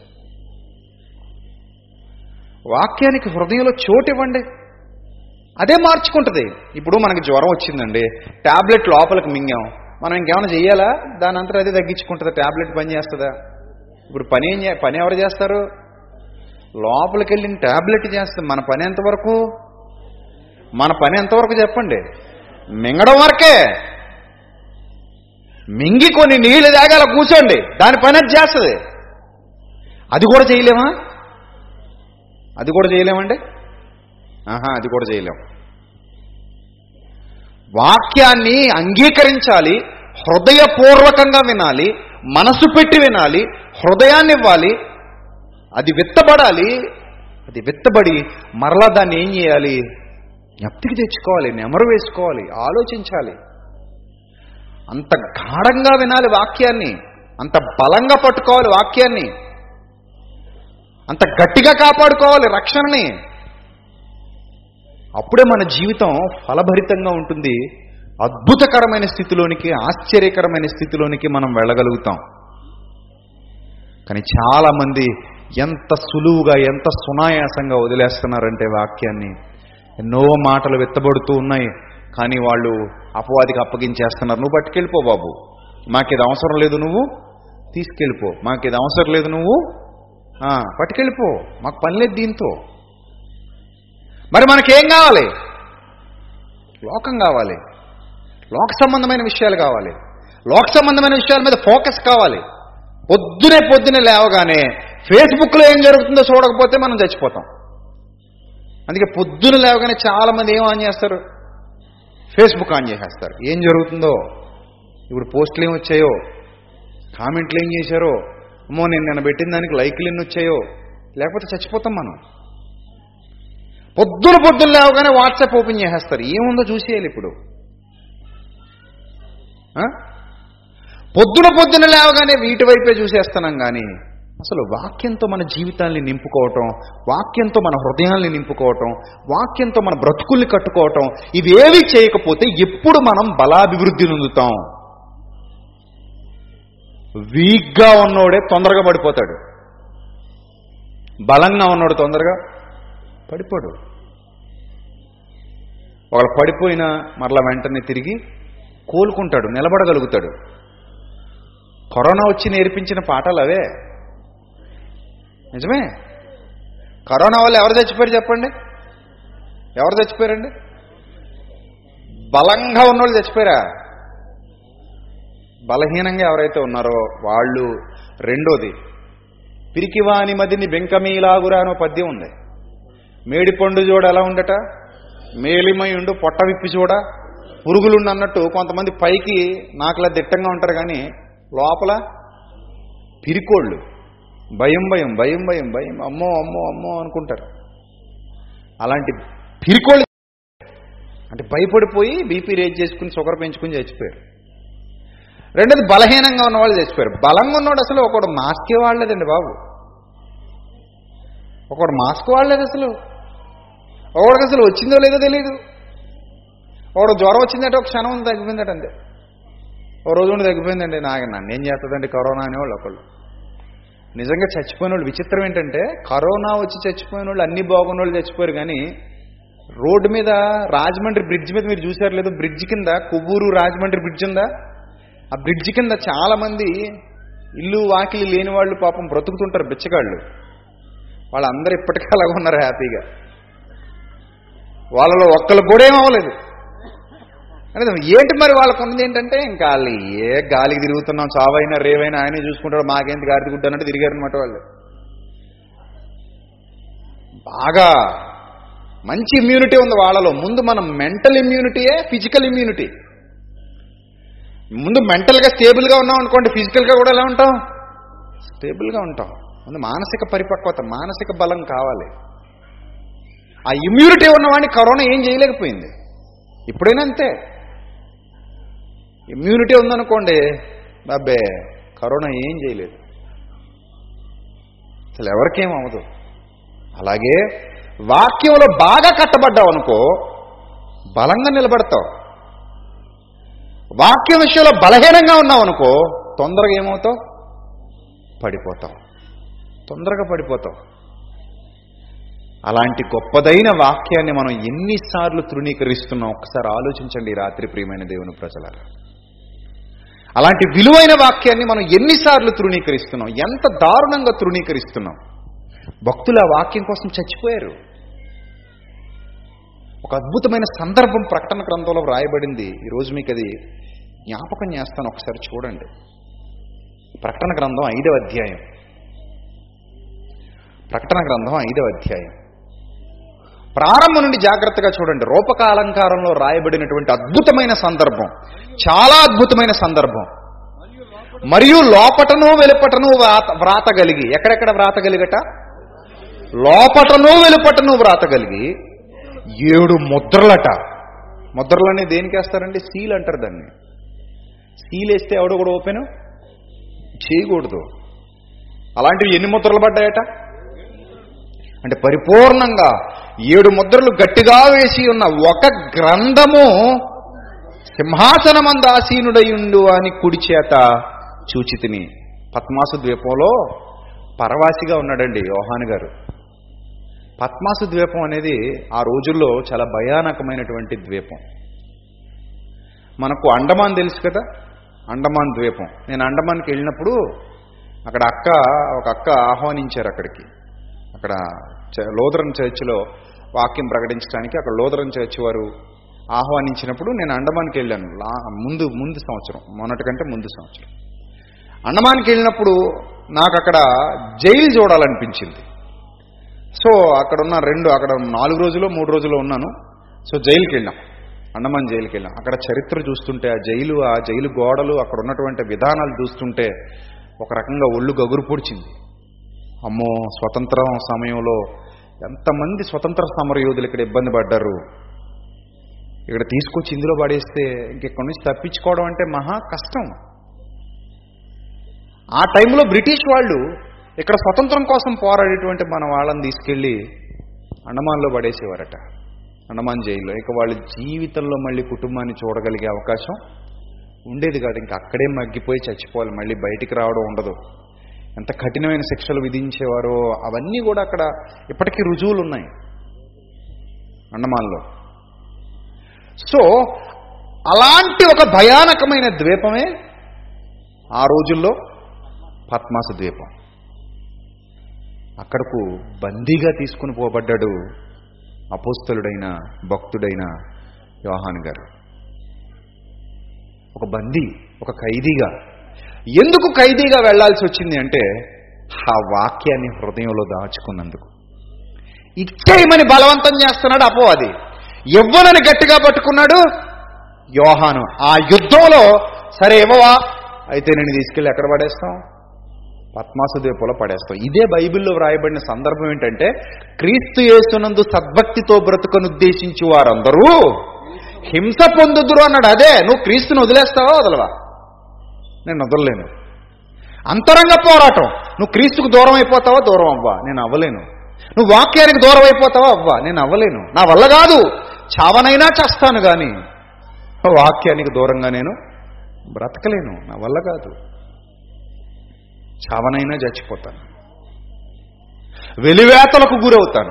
వాక్యానికి హృదయంలో చోటు ఇవ్వండి. అదే మార్చుకుంటుంది. ఇప్పుడు మనకి జ్వరం వచ్చిందండి. ట్యాబ్లెట్ లోపలికి మింగాం. మనం ఇంకేమైనా చేయాలా దాని అంతా అదే తగ్గించుకుంటుందా. టాబ్లెట్ పని చేస్తుందా? ఇప్పుడు పని ఏం చే- పని ఎవరు చేస్తారు? లోపలికి వెళ్ళిన టాబ్లెట్ చేస్తుంది. మన పని ఎంతవరకు? మన పని ఎంతవరకు చెప్పండి? మింగడం వరకే. మింగి కొన్ని నీళ్ళు తాగాల కూర్చోండి. దాని పని అది చేస్తుంది. అది కూడా చేయలేమా? అది కూడా చేయలేమండి? ఆహా అది కూడా చేయలేము వాక్యాన్ని అంగీకరించాలి హృదయపూర్వకంగా వినాలి మనసు పెట్టి వినాలి హృదయాన్ని ఇవ్వాలి అది విత్తబడాలి అది విత్తబడి మరలా దాన్ని ఏం చేయాలి? జ్ఞప్తికి తెచ్చుకోవాలి నెమరు వేసుకోవాలి ఆలోచించాలి. అంత గాఢంగా వినాలి వాక్యాన్ని అంత బలంగా పట్టుకోవాలి వాక్యాన్ని అంత గట్టిగా కాపాడుకోవాలి రక్షణని. అప్పుడే మన జీవితం ఫలభరితంగా ఉంటుంది. అద్భుతకరమైన స్థితిలోనికి ఆశ్చర్యకరమైన స్థితిలోనికి మనం వెళ్ళగలుగుతాం. కానీ చాలామంది ఎంత సులువుగా ఎంత సునాయాసంగా వదిలేస్తున్నారంటే వాక్యాన్ని. ఎన్నో మాటలు వెత్తబడుతూ ఉన్నాయి. కానీ వాళ్ళు అపవాదికి అప్పగించేస్తున్నారు. నువ్వు పట్టుకెళ్ళిపో బాబు. మాకిది అవసరం లేదు నువ్వు? తీసుకెళ్ళిపో. మాకిది అవసరం లేదు నువ్వు? పట్టుకెళ్ళిపో. మాకు పని లేదు దీంతో. మరి మనకేం కావాలి? లోకం కావాలి. లోక సంబంధమైన విషయాలు కావాలి. లోక సంబంధమైన విషయాల మీద ఫోకస్ కావాలి. పొద్దునే పొద్దునే లేవగానే ఫేస్బుక్లో ఏం జరుగుతుందో చూడకపోతే మనం చచ్చిపోతాం. అందుకే పొద్దున లేవగానే చాలామంది ఏం ఆన్ చేస్తారు? ఫేస్బుక్ ఆన్ చేసేస్తారు. ఏం జరుగుతుందో? ఇప్పుడు పోస్టులు ఏం వచ్చాయో? కామెంట్లు ఏం చేశారో? అమ్మో నేను నిన్న పెట్టిన దానికి లైక్లు ఎన్ని వచ్చాయో? లేకపోతే చచ్చిపోతాం మనం. పొద్దున పొద్దున లేవగానే వాట్సాప్ ఓపెన్ చేసేస్తారు. ఏముందో చూసేయాలి ఇప్పుడు. ఆ? పొద్దున పొద్దున లేవగానే వీటి వైపే చూసేస్తున్నాం కానీ అసలు వాక్యంతో మన జీవితాన్ని నింపుకోవటం వాక్యంతో మన హృదయాల్ని నింపుకోవటం వాక్యంతో మన బ్రతుకుల్ని కట్టుకోవటం ఇవేవి చేయకపోతే ఎప్పుడు మనం బలాభివృద్ధి నొందుతాం. వీక్గా ఉన్నోడే తొందరగా పడిపోతాడు. బలంగా ఉన్నాడు తొందరగా పడిపోడు. ఒకళ్ళు పడిపోయినా మరలా వెంటనే తిరిగి కోలుకుంటాడు నిలబడగలుగుతాడు. కరోనా వచ్చి నేర్పించిన పాఠాలు అవే. నిజమే. కరోనా వల్ల ఎవరు చచ్చిపోయారు చెప్పండి? ఎవరు చచ్చిపోయారండి? బలంగా ఉన్నోళ్ళు చచ్చిపోయారా? బలహీనంగా ఎవరైతే ఉన్నారో వాళ్ళు రెండోది పిరికివాని మదిని బెంకమీలాగురా అనో పద్యం ఉంది. మేడిపండు చూడ ఎలా ఉండట? మేలిమై ఉండు పొట్ట విప్పి చూడ. పురుగులుండు అన్నట్టు కొంతమంది పైకి నాకులా దిట్టంగా ఉంటారు కానీ లోపల పిరికోళ్ళు. భయం భయం భయం భయం భయం. అమ్మో అమ్మో అమ్మో అనుకుంటారు. అలాంటి పిరికోళ్ళు అంటే భయపడిపోయి బీపీ రేజ్ చేసుకుని షుగర్ పెంచుకుని చచ్చిపోయారు. రెండోది బలహీనంగా ఉన్న వాళ్ళు చచ్చిపోయారు. బలంగా ఉన్నవాడు అసలు ఒకడు మాస్కే వాడలేదండి బాబు. ఒకడు మాస్క్ వాడలేదు అసలు. ఒకడికి అసలు వచ్చిందో లేదో తెలియదు ఒకడు జ్వరం వచ్చిందంటే ఒక క్షణం తగ్గిపోయిందట అంతే. ఓ రోజు ఉండి తగ్గిపోయిందండి. నాకు నన్ను ఏం చేస్తుందండి? కరోనా అనేవాళ్ళు ఒకళ్ళు. నిజంగా చచ్చిపోయిన వాళ్ళు విచిత్రం ఏంటంటే కరోనా వచ్చి చచ్చిపోయిన వాళ్ళు అన్ని బాగున్న వాళ్ళు చచ్చిపోయారు కానీ రోడ్డు మీద రాజమండ్రి బ్రిడ్జ్ మీద మీరు చూసారు లేదు బ్రిడ్జ్ కింద కొవ్వూరు రాజమండ్రి బ్రిడ్జ్ ఉందా? ఆ బ్రిడ్జ్ కింద చాలా మంది ఇల్లు వాకిలి లేని వాళ్ళు పాపం బ్రతుకుతుంటారు బిచ్చగాళ్ళు. వాళ్ళందరూ ఇప్పటికీ అలాగ ఉన్నారు హ్యాపీగా. వాళ్ళలో ఒక్కళ్ళు కూడా ఏమవ్వలేదు అంటే ఏంటి మరి వాళ్ళకు ఉన్నది ఏంటంటే ఇంకా వాళ్ళు ఏ గాలికి తిరుగుతున్నాం చావైనా రేవైనా ఆయనే చూసుకుంటాడు మాకేంటి గారి గుడ్డ అన్నట్టు తిరిగారు అనమాట వాళ్ళు. బాగా మంచి ఇమ్యూనిటీ ఉంది వాళ్ళలో. ముందు మనం మెంటల్ ఇమ్యూనిటీయే ఫిజికల్ ఇమ్యూనిటీ ముందు మెంటల్గా స్టేబుల్గా ఉన్నాం అనుకోండి ఫిజికల్గా కూడా ఎలా ఉంటాం? స్టేబుల్గా ఉంటాం. ముందు మానసిక పరిపక్వత మానసిక బలం కావాలి. ఆ ఇమ్యూనిటీ ఉన్నవాడిని కరోనా ఏం చేయలేకపోయింది. ఇప్పుడైనా అంతే. ఇమ్యూనిటీ ఉందనుకోండి అబ్బే కరోనా ఏం చేయలేదు. అసలు ఎవరికేం అవ్వదు. అలాగే వాక్యంలో బాగా కట్టబడ్డావు అనుకో బలంగా నిలబడతావు. వాక్యం విషయంలో బలహీనంగా ఉన్నావు అనుకో తొందరగా ఏమవుతావు? పడిపోతావు. తొందరగా పడిపోతావు. అలాంటి గొప్పదైన వాక్యాన్ని మనం ఎన్నిసార్లు తృణీకరిస్తున్నాం? ఒకసారి ఆలోచించండి రాత్రి ప్రియమైన దేవుని ప్రజలారా. అలాంటి విలువైన వాక్యాన్ని మనం ఎన్నిసార్లు తృణీకరిస్తున్నాం? ఎంత దారుణంగా తృణీకరిస్తున్నాం? భక్తులు ఆ వాక్యం కోసం చచ్చిపోయారు. ఒక అద్భుతమైన సందర్భం ప్రకటన గ్రంథంలో వ్రాయబడింది. ఈరోజు మీకు అది జ్ఞాపకం చేస్తాను. ఒకసారి చూడండి. ప్రకటన గ్రంథం ఐదవ అధ్యాయం. ప్రకటన గ్రంథం ఐదవ అధ్యాయం. ప్రారంభం నుండి జాగ్రత్తగా చూడండి. రూపకాలంకారంలో రాయబడినటువంటి అద్భుతమైన సందర్భం. చాలా అద్భుతమైన సందర్భం. మరియు లోపటను వెలుపటను వ్రాత వ్రాతగలిగి ఎక్కడెక్కడ వ్రాతగలిగట లోపటను వెలుపటను వ్రాతగలిగి ఏడు ముద్రలట. ముద్రలన్నీ దేనికి వేస్తారండి సీల్ అంటారు దాన్ని. సీల్ వేస్తే ఎవడు కూడా ఓపెన్ చేయకూడదు. అలాంటివి ఎన్ని ముద్రలు పడ్డాయట? అంటే పరిపూర్ణంగా ఏడు ముద్రలు గట్టిగా వేసి ఉన్న ఒక గ్రంథము సింహాసనమందాసీనుడయుండు అని కుడి చేత చూచితిని. పద్మాసు ద్వీపంలో పరవాసిగా ఉన్నాడండి యోహాన్ గారు. పద్మాసు ద్వీపం అనేది ఆ రోజుల్లో చాలా భయానకమైనటువంటి ద్వీపం. మనకు అండమాన్ తెలుసు కదా? అండమాన్ ద్వీపం. నేను అండమాన్కి వెళ్ళినప్పుడు అక్కడ అక్క ఒక అక్క ఆహ్వానించారు అక్కడికి. అక్కడ చ- లోదరన్ చర్చిలో వాక్యం ప్రకటించడానికి అక్కడ లోదరన్ చర్చ్ వారు ఆహ్వానించినప్పుడు నేను అండమాన్కి వెళ్ళాను. లా- ముందు ముందు సంవత్సరం మొన్నటి కంటే ముందు సంవత్సరం. అండమాన్కి వెళ్ళినప్పుడు నాకు అక్కడ జైలు చూడాలనిపించింది. సో అక్కడ ఉన్న రెండు అక్కడ నాలుగు రోజులు మూడు రోజులు ఉన్నాను. సో జైలుకి వెళ్ళాం. అండమాన్ జైలుకి వెళ్ళాం. అక్కడ చరిత్ర చూస్తుంటే ఆ జైలు ఆ జైలు గోడలు అక్కడ ఉన్నటువంటి విధానాలు చూస్తుంటే ఒక రకంగా ఒళ్ళు గగురు పొడిచింది. అమ్మో స్వతంత్రం సమయంలో ఎంతమంది స్వతంత్ర సమరయోధులు ఇక్కడ ఇబ్బంది పడ్డారు? ఇక్కడ తీసుకొచ్చి ఇందులో పడేస్తే ఇంకెక్కడి నుంచి తప్పించుకోవడం అంటే మహా కష్టం. ఆ టైంలో బ్రిటిష్ వాళ్ళు ఇక్కడ స్వతంత్రం కోసం పోరాడేటువంటి మన వాళ్ళని తీసుకెళ్ళి అండమాన్లో పడేసేవారట. అండమాన్ జైల్లో. ఇక వాళ్ళ జీవితంలో మళ్ళీ కుటుంబాన్ని చూడగలిగే అవకాశం ఉండేది కాదు. ఇంకా అక్కడే మగ్గిపోయి చచ్చిపోవాలి. మళ్ళీ బయటికి రావడం ఉండదు. ఎంత కఠినమైన శిక్షలు విధించేవారో అవన్నీ కూడా అక్కడ ఇప్పటికీ రుజువులు ఉన్నాయి అండమాన్లో. సో అలాంటి ఒక భయానకమైన ద్వీపమే ఆ రోజుల్లో పద్మాస ద్వీపం. అక్కడకు బందీగా తీసుకుని పోబడ్డాడు అపోస్తలుడైన భక్తుడైన యోహాన్ గారు. ఒక బందీ ఒక ఖైదీగా ఎందుకు ఖైదీగా వెళ్ళాల్సి వచ్చింది అంటే ఆ వాక్యాన్ని హృదయంలో దాచుకున్నందుకు. ఇచ్చేయమని బలవంతం చేస్తున్నాడు అపోవాది ఇవ్వనని గట్టిగా పట్టుకున్నాడు యోహాను. ఆ యుద్ధంలో సరే ఇవ్వవా అయితే నేను తీసుకెళ్ళి ఎక్కడ పడేస్తాం పద్మాసు ద్వీపంలో పడేస్తాం ఇదే బైబిల్లో వ్రాయబడిన సందర్భం ఏంటంటే క్రీస్తు యేసునందు సద్భక్తితో బ్రతుకను ఉద్దేశించి వారందరూ హింస పొందుదురు అన్నాడు. అదే నువ్వు క్రీస్తుని వదిలేస్తావా వదలవా? నేను వదలలేను అంతరంగ పోరాటం. నువ్వు క్రీస్తుకు దూరం అయిపోతావా? దూరం అవ్వా. నేను అవ్వలేను నువ్వు వాక్యానికి దూరం అయిపోతావా? అవ్వా. నేను అవ్వలేను నా వల్ల కాదు. చావనైనా చేస్తాను కానీ వాక్యానికి దూరంగా నేను బ్రతకలేను. నా వల్ల కాదు. చావనైనా చచ్చిపోతాను. వెలివేతలకు గురవుతాను.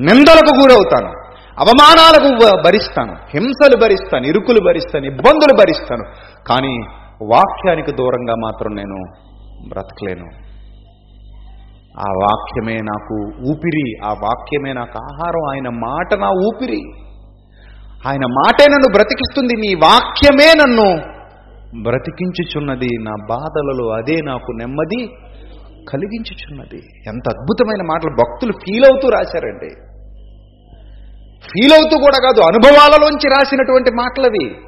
నిందలకు గురవుతాను. అవమానాలకు భరిస్తాను. హింసలు భరిస్తాను. ఇరుకులు భరిస్తాను. ఇబ్బందులు భరిస్తాను. కానీ వాక్యానికి దూరంగా మాత్రం నేను బ్రతకలేను. ఆ వాక్యమే నాకు ఊపిరి ఆ వాక్యమే నాకు ఆహారం. ఆయన మాట నా ఊపిరి. ఆయన మాటే నన్ను బ్రతికిస్తుంది. నీ వాక్యమే నన్ను బ్రతికించుచున్నది. నా బాధలలో అదే నాకు నెమ్మది కలిగించుచున్నది. ఎంత అద్భుతమైన మాటలు భక్తులు ఫీల్ అవుతూ రాశారండి. ఫీల్ అవుతూ కూడా కాదు అనుభవాలలోంచి రాసినటువంటి మాటలవి.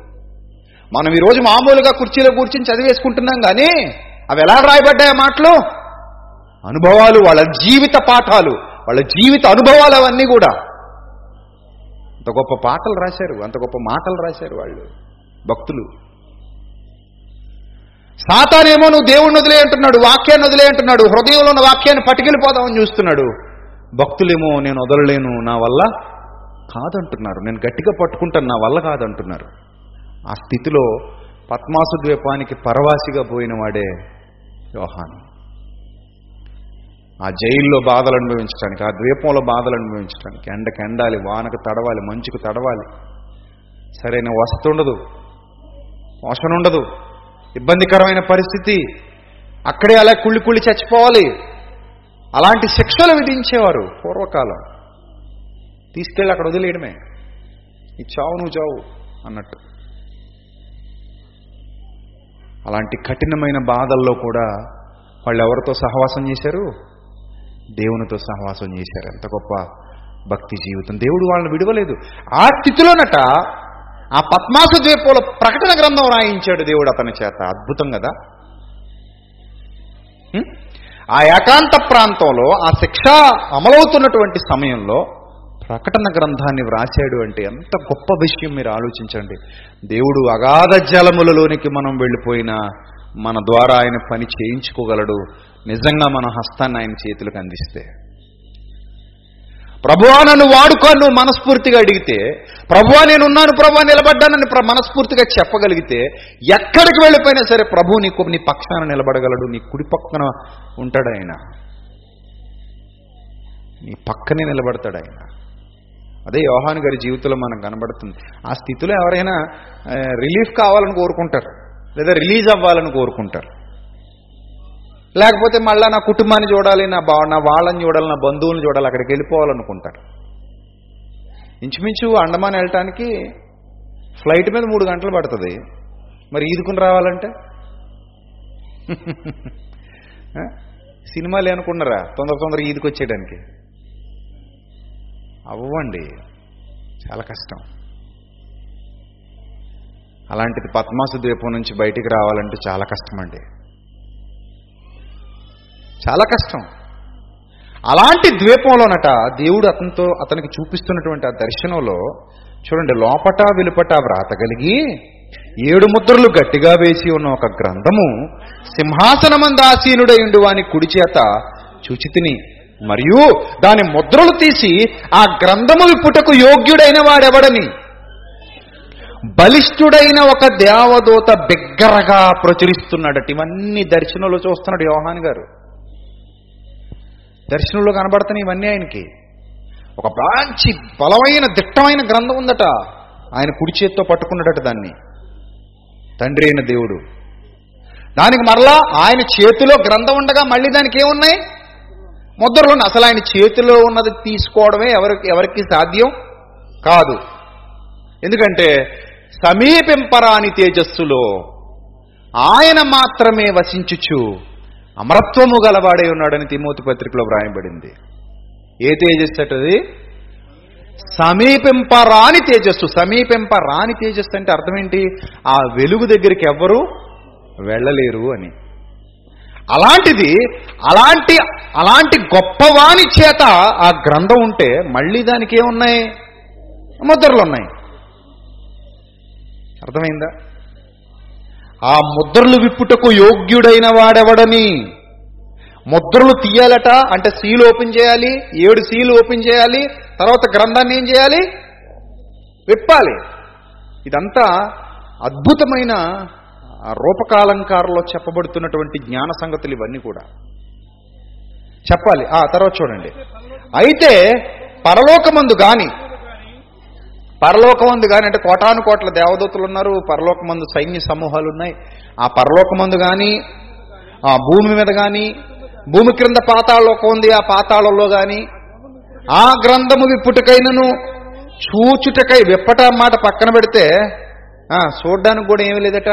మనం ఈరోజు మామూలుగా కుర్చీలో కూర్చుని చదివేసుకుంటున్నాం కానీ అవి ఎలా రాయబడ్డాయి ఆ మాటలు? అనుభవాలు వాళ్ళ జీవిత పాఠాలు వాళ్ళ జీవిత అనుభవాలు అవన్నీ కూడా. అంత గొప్ప పాటలు రాశారు అంత గొప్ప మాటలు రాశారు వాళ్ళు భక్తులు. సాతానేమో నువ్వు దేవుణ్ణి వదిలే అంటున్నాడు వాక్యాన్ని వదిలే అంటున్నాడు హృదయంలో ఉన్న వాక్యాన్ని పట్టుకెళ్ళిపోదామని చూస్తున్నాడు. భక్తులేమో నేను వదలలేను నా వల్ల కాదంటున్నారు నేను గట్టిగా పట్టుకుంటాను నా వల్ల కాదంటున్నారు. ఆ స్థితిలో పద్మాసు ద్వీపానికి పరవాసిగా పోయిన వాడే యోహాను. ఆ జైల్లో బాధలు అనుభవించడానికి ఆ ద్వీపంలో బాధలు అనుభవించడానికి ఎండకు ఎండాలి వానకు తడవాలి మంచుకు తడవాలి. సరైన వసతి ఉండదు పోషణ ఉండదు ఇబ్బందికరమైన పరిస్థితి. అక్కడే అలా కుళ్ళి కుళ్ళి చచ్చిపోవాలి. అలాంటి శిక్షలు విధించేవారు పూర్వకాలం. తీసుకెళ్ళి అక్కడ వదిలేయడమే. ఈ చావు నువ్వు చావు అన్నట్టు. అలాంటి కఠినమైన బాధల్లో కూడా వాళ్ళు ఎవరితో సహవాసం చేశారు? దేవునితో సహవాసం చేశారు. ఎంత గొప్ప భక్తి జీవితం. దేవుడు వాళ్ళని విడవలేదు. ఆ స్థితిలోనట ఆ పద్మాసు ద్వీపంలో ప్రకటన గ్రంథం రాయించాడు దేవుడు అతని చేత. అద్భుతం కదా? ఆ ఏకాంత ప్రాంతంలో ఆ శిక్ష అమలవుతున్నటువంటి సమయంలో ప్రకటన గ్రంథాన్ని వ్రాసాడు అంటే ఎంత గొప్ప విషయం మీరు ఆలోచించండి. దేవుడు అగాధ జలములలోనికి మనం వెళ్ళిపోయినా మన ద్వారా ఆయన పని చేయించుకోగలడు. నిజంగా మన హస్తాన్ని ఆయన చేతులకు అందిస్తే. ప్రభువా నన్ను వాడుకో నువ్వు మనస్ఫూర్తిగా అడిగితే ప్రభువా నేనున్నాను ప్రభువా నిలబడ్డానని ప్ర- మనస్ఫూర్తిగా చెప్పగలిగితే ఎక్కడికి వెళ్ళిపోయినా సరే ప్రభు నీకు నీ పక్షాన నిలబడగలడు. నీ కుడి పక్కన ఉంటాడు ఆయన. నీ పక్కనే నిలబడతాడు ఆయన. అదే యోహాన్ గారి జీవితంలో మనకు కనబడుతుంది. ఆ స్థితిలో ఎవరైనా రిలీఫ్ కావాలని కోరుకుంటారు. లేదా రిలీజ్ అవ్వాలని కోరుకుంటారు. లేకపోతే మళ్ళీ నా కుటుంబాన్ని చూడాలి నా బా నా వాళ్ళని చూడాలి నా బంధువులను చూడాలి అక్కడికి వెళ్ళిపోవాలనుకుంటారు. ఇంచుమించు అండమాన్ వెళ్ళటానికి ఫ్లైట్ మీద మూడు గంటలు పడుతుంది. మరి ఈదుకుని రావాలంటే? ఆ? సినిమాలు అనుకున్నారా తొందర తొందర ఈదికి వచ్చేయడానికి అవ్వండి. చాలా కష్టం. అలాంటిది పద్మాసు ద్వీపం నుంచి బయటికి రావాలంటే చాలా కష్టం అండి చాలా కష్టం. అలాంటి ద్వీపంలోనట దేవుడు అతనితో అతనికి చూపిస్తున్నటువంటి ఆ దర్శనంలో చూడండి లోపట వెలుపట వ్రాత కలిగి ఏడు ముద్రలు గట్టిగా వేసి ఉన్న ఒక గ్రంథము సింహాసనమందాసీనుడై ఉండి వాని కుడి చేత చూచితిని. మరియు దాని ముద్రలు తీసి ఆ గ్రంథము విప్పుటకు యోగ్యుడైన వాడెవడని? బలిష్ఠుడైన ఒక దేవదూత బిగ్గరగా ప్రచురిస్తున్నాడట. ఇవన్నీ దర్శనంలో చూస్తున్నాడు యోహాన్ గారు. దర్శనంలో కనబడుతున్నాయి ఇవన్నీ ఆయనకి. ఒక మంచి బలమైన దిట్టమైన గ్రంథం ఉందట. ఆయన కుడి చేత్తో పట్టుకున్నాడట దాన్ని. తండ్రి అయిన దేవుడు. దానికి మరలా ఆయన చేతిలో గ్రంథం ఉండగా మళ్ళీ దానికి ఏమున్నాయి? ముద్రలను అసలు ఆయన చేతిలో ఉన్నది తీసుకోవడమే ఎవరికి ఎవరికి సాధ్యం? కాదు. ఎందుకంటే సమీపింపరాని తేజస్సులో ఆయన మాత్రమే వసించుచు అమరత్వము గలవాడై ఉన్నాడని తిమోతి పత్రికలో వ్రాయబడింది. ఏ తేజస్సు అటది? సమీపింపరాని తేజస్సు. సమీపింపరాని తేజస్సు అంటే అర్థం ఏంటి ఆ వెలుగు దగ్గరికి ఎవ్వరూ వెళ్ళలేరు అని. అలాంటిది అలాంటి అలాంటి గొప్పవాణి చేత ఆ గ్రంథం ఉంటే మళ్ళీ దానికి ఏమున్నాయి? ముద్రలు ఉన్నాయి అర్థమైందా? ఆ ముద్రలు విప్పుటకు యోగ్యుడైన వాడెవడని? ముద్రలు తీయాలట అంటే సీలు ఓపెన్ చేయాలి ఏడు సీలు ఓపెన్ చేయాలి తర్వాత గ్రంథాన్ని ఏం చేయాలి? విప్పాలి. ఇదంతా అద్భుతమైన ఆ రూపకాలంకారంలో చెప్పబడుతున్నటువంటి జ్ఞాన సంగతులు ఇవన్నీ కూడా. చెప్పాలి. ఆ తర్వాత చూడండి. అయితే పరలోకమందు గాని పరలోకమందు గాని అంటే కోటాను కోట్ల దేవదూతలు ఉన్నారు పరలోకమందు సైన్య సమూహాలు ఉన్నాయి ఆ పరలోకమందు గాని ఆ భూమి మీద గాని భూమి క్రింద పాతాళలోకం ఉంది ఆ పాతాళంలో గాని ఆ గ్రంథము విప్పుటకైనను చూచుటకై విప్పట మాట పక్కన పెడితే చూడడానికి కూడా ఏమి లేదట.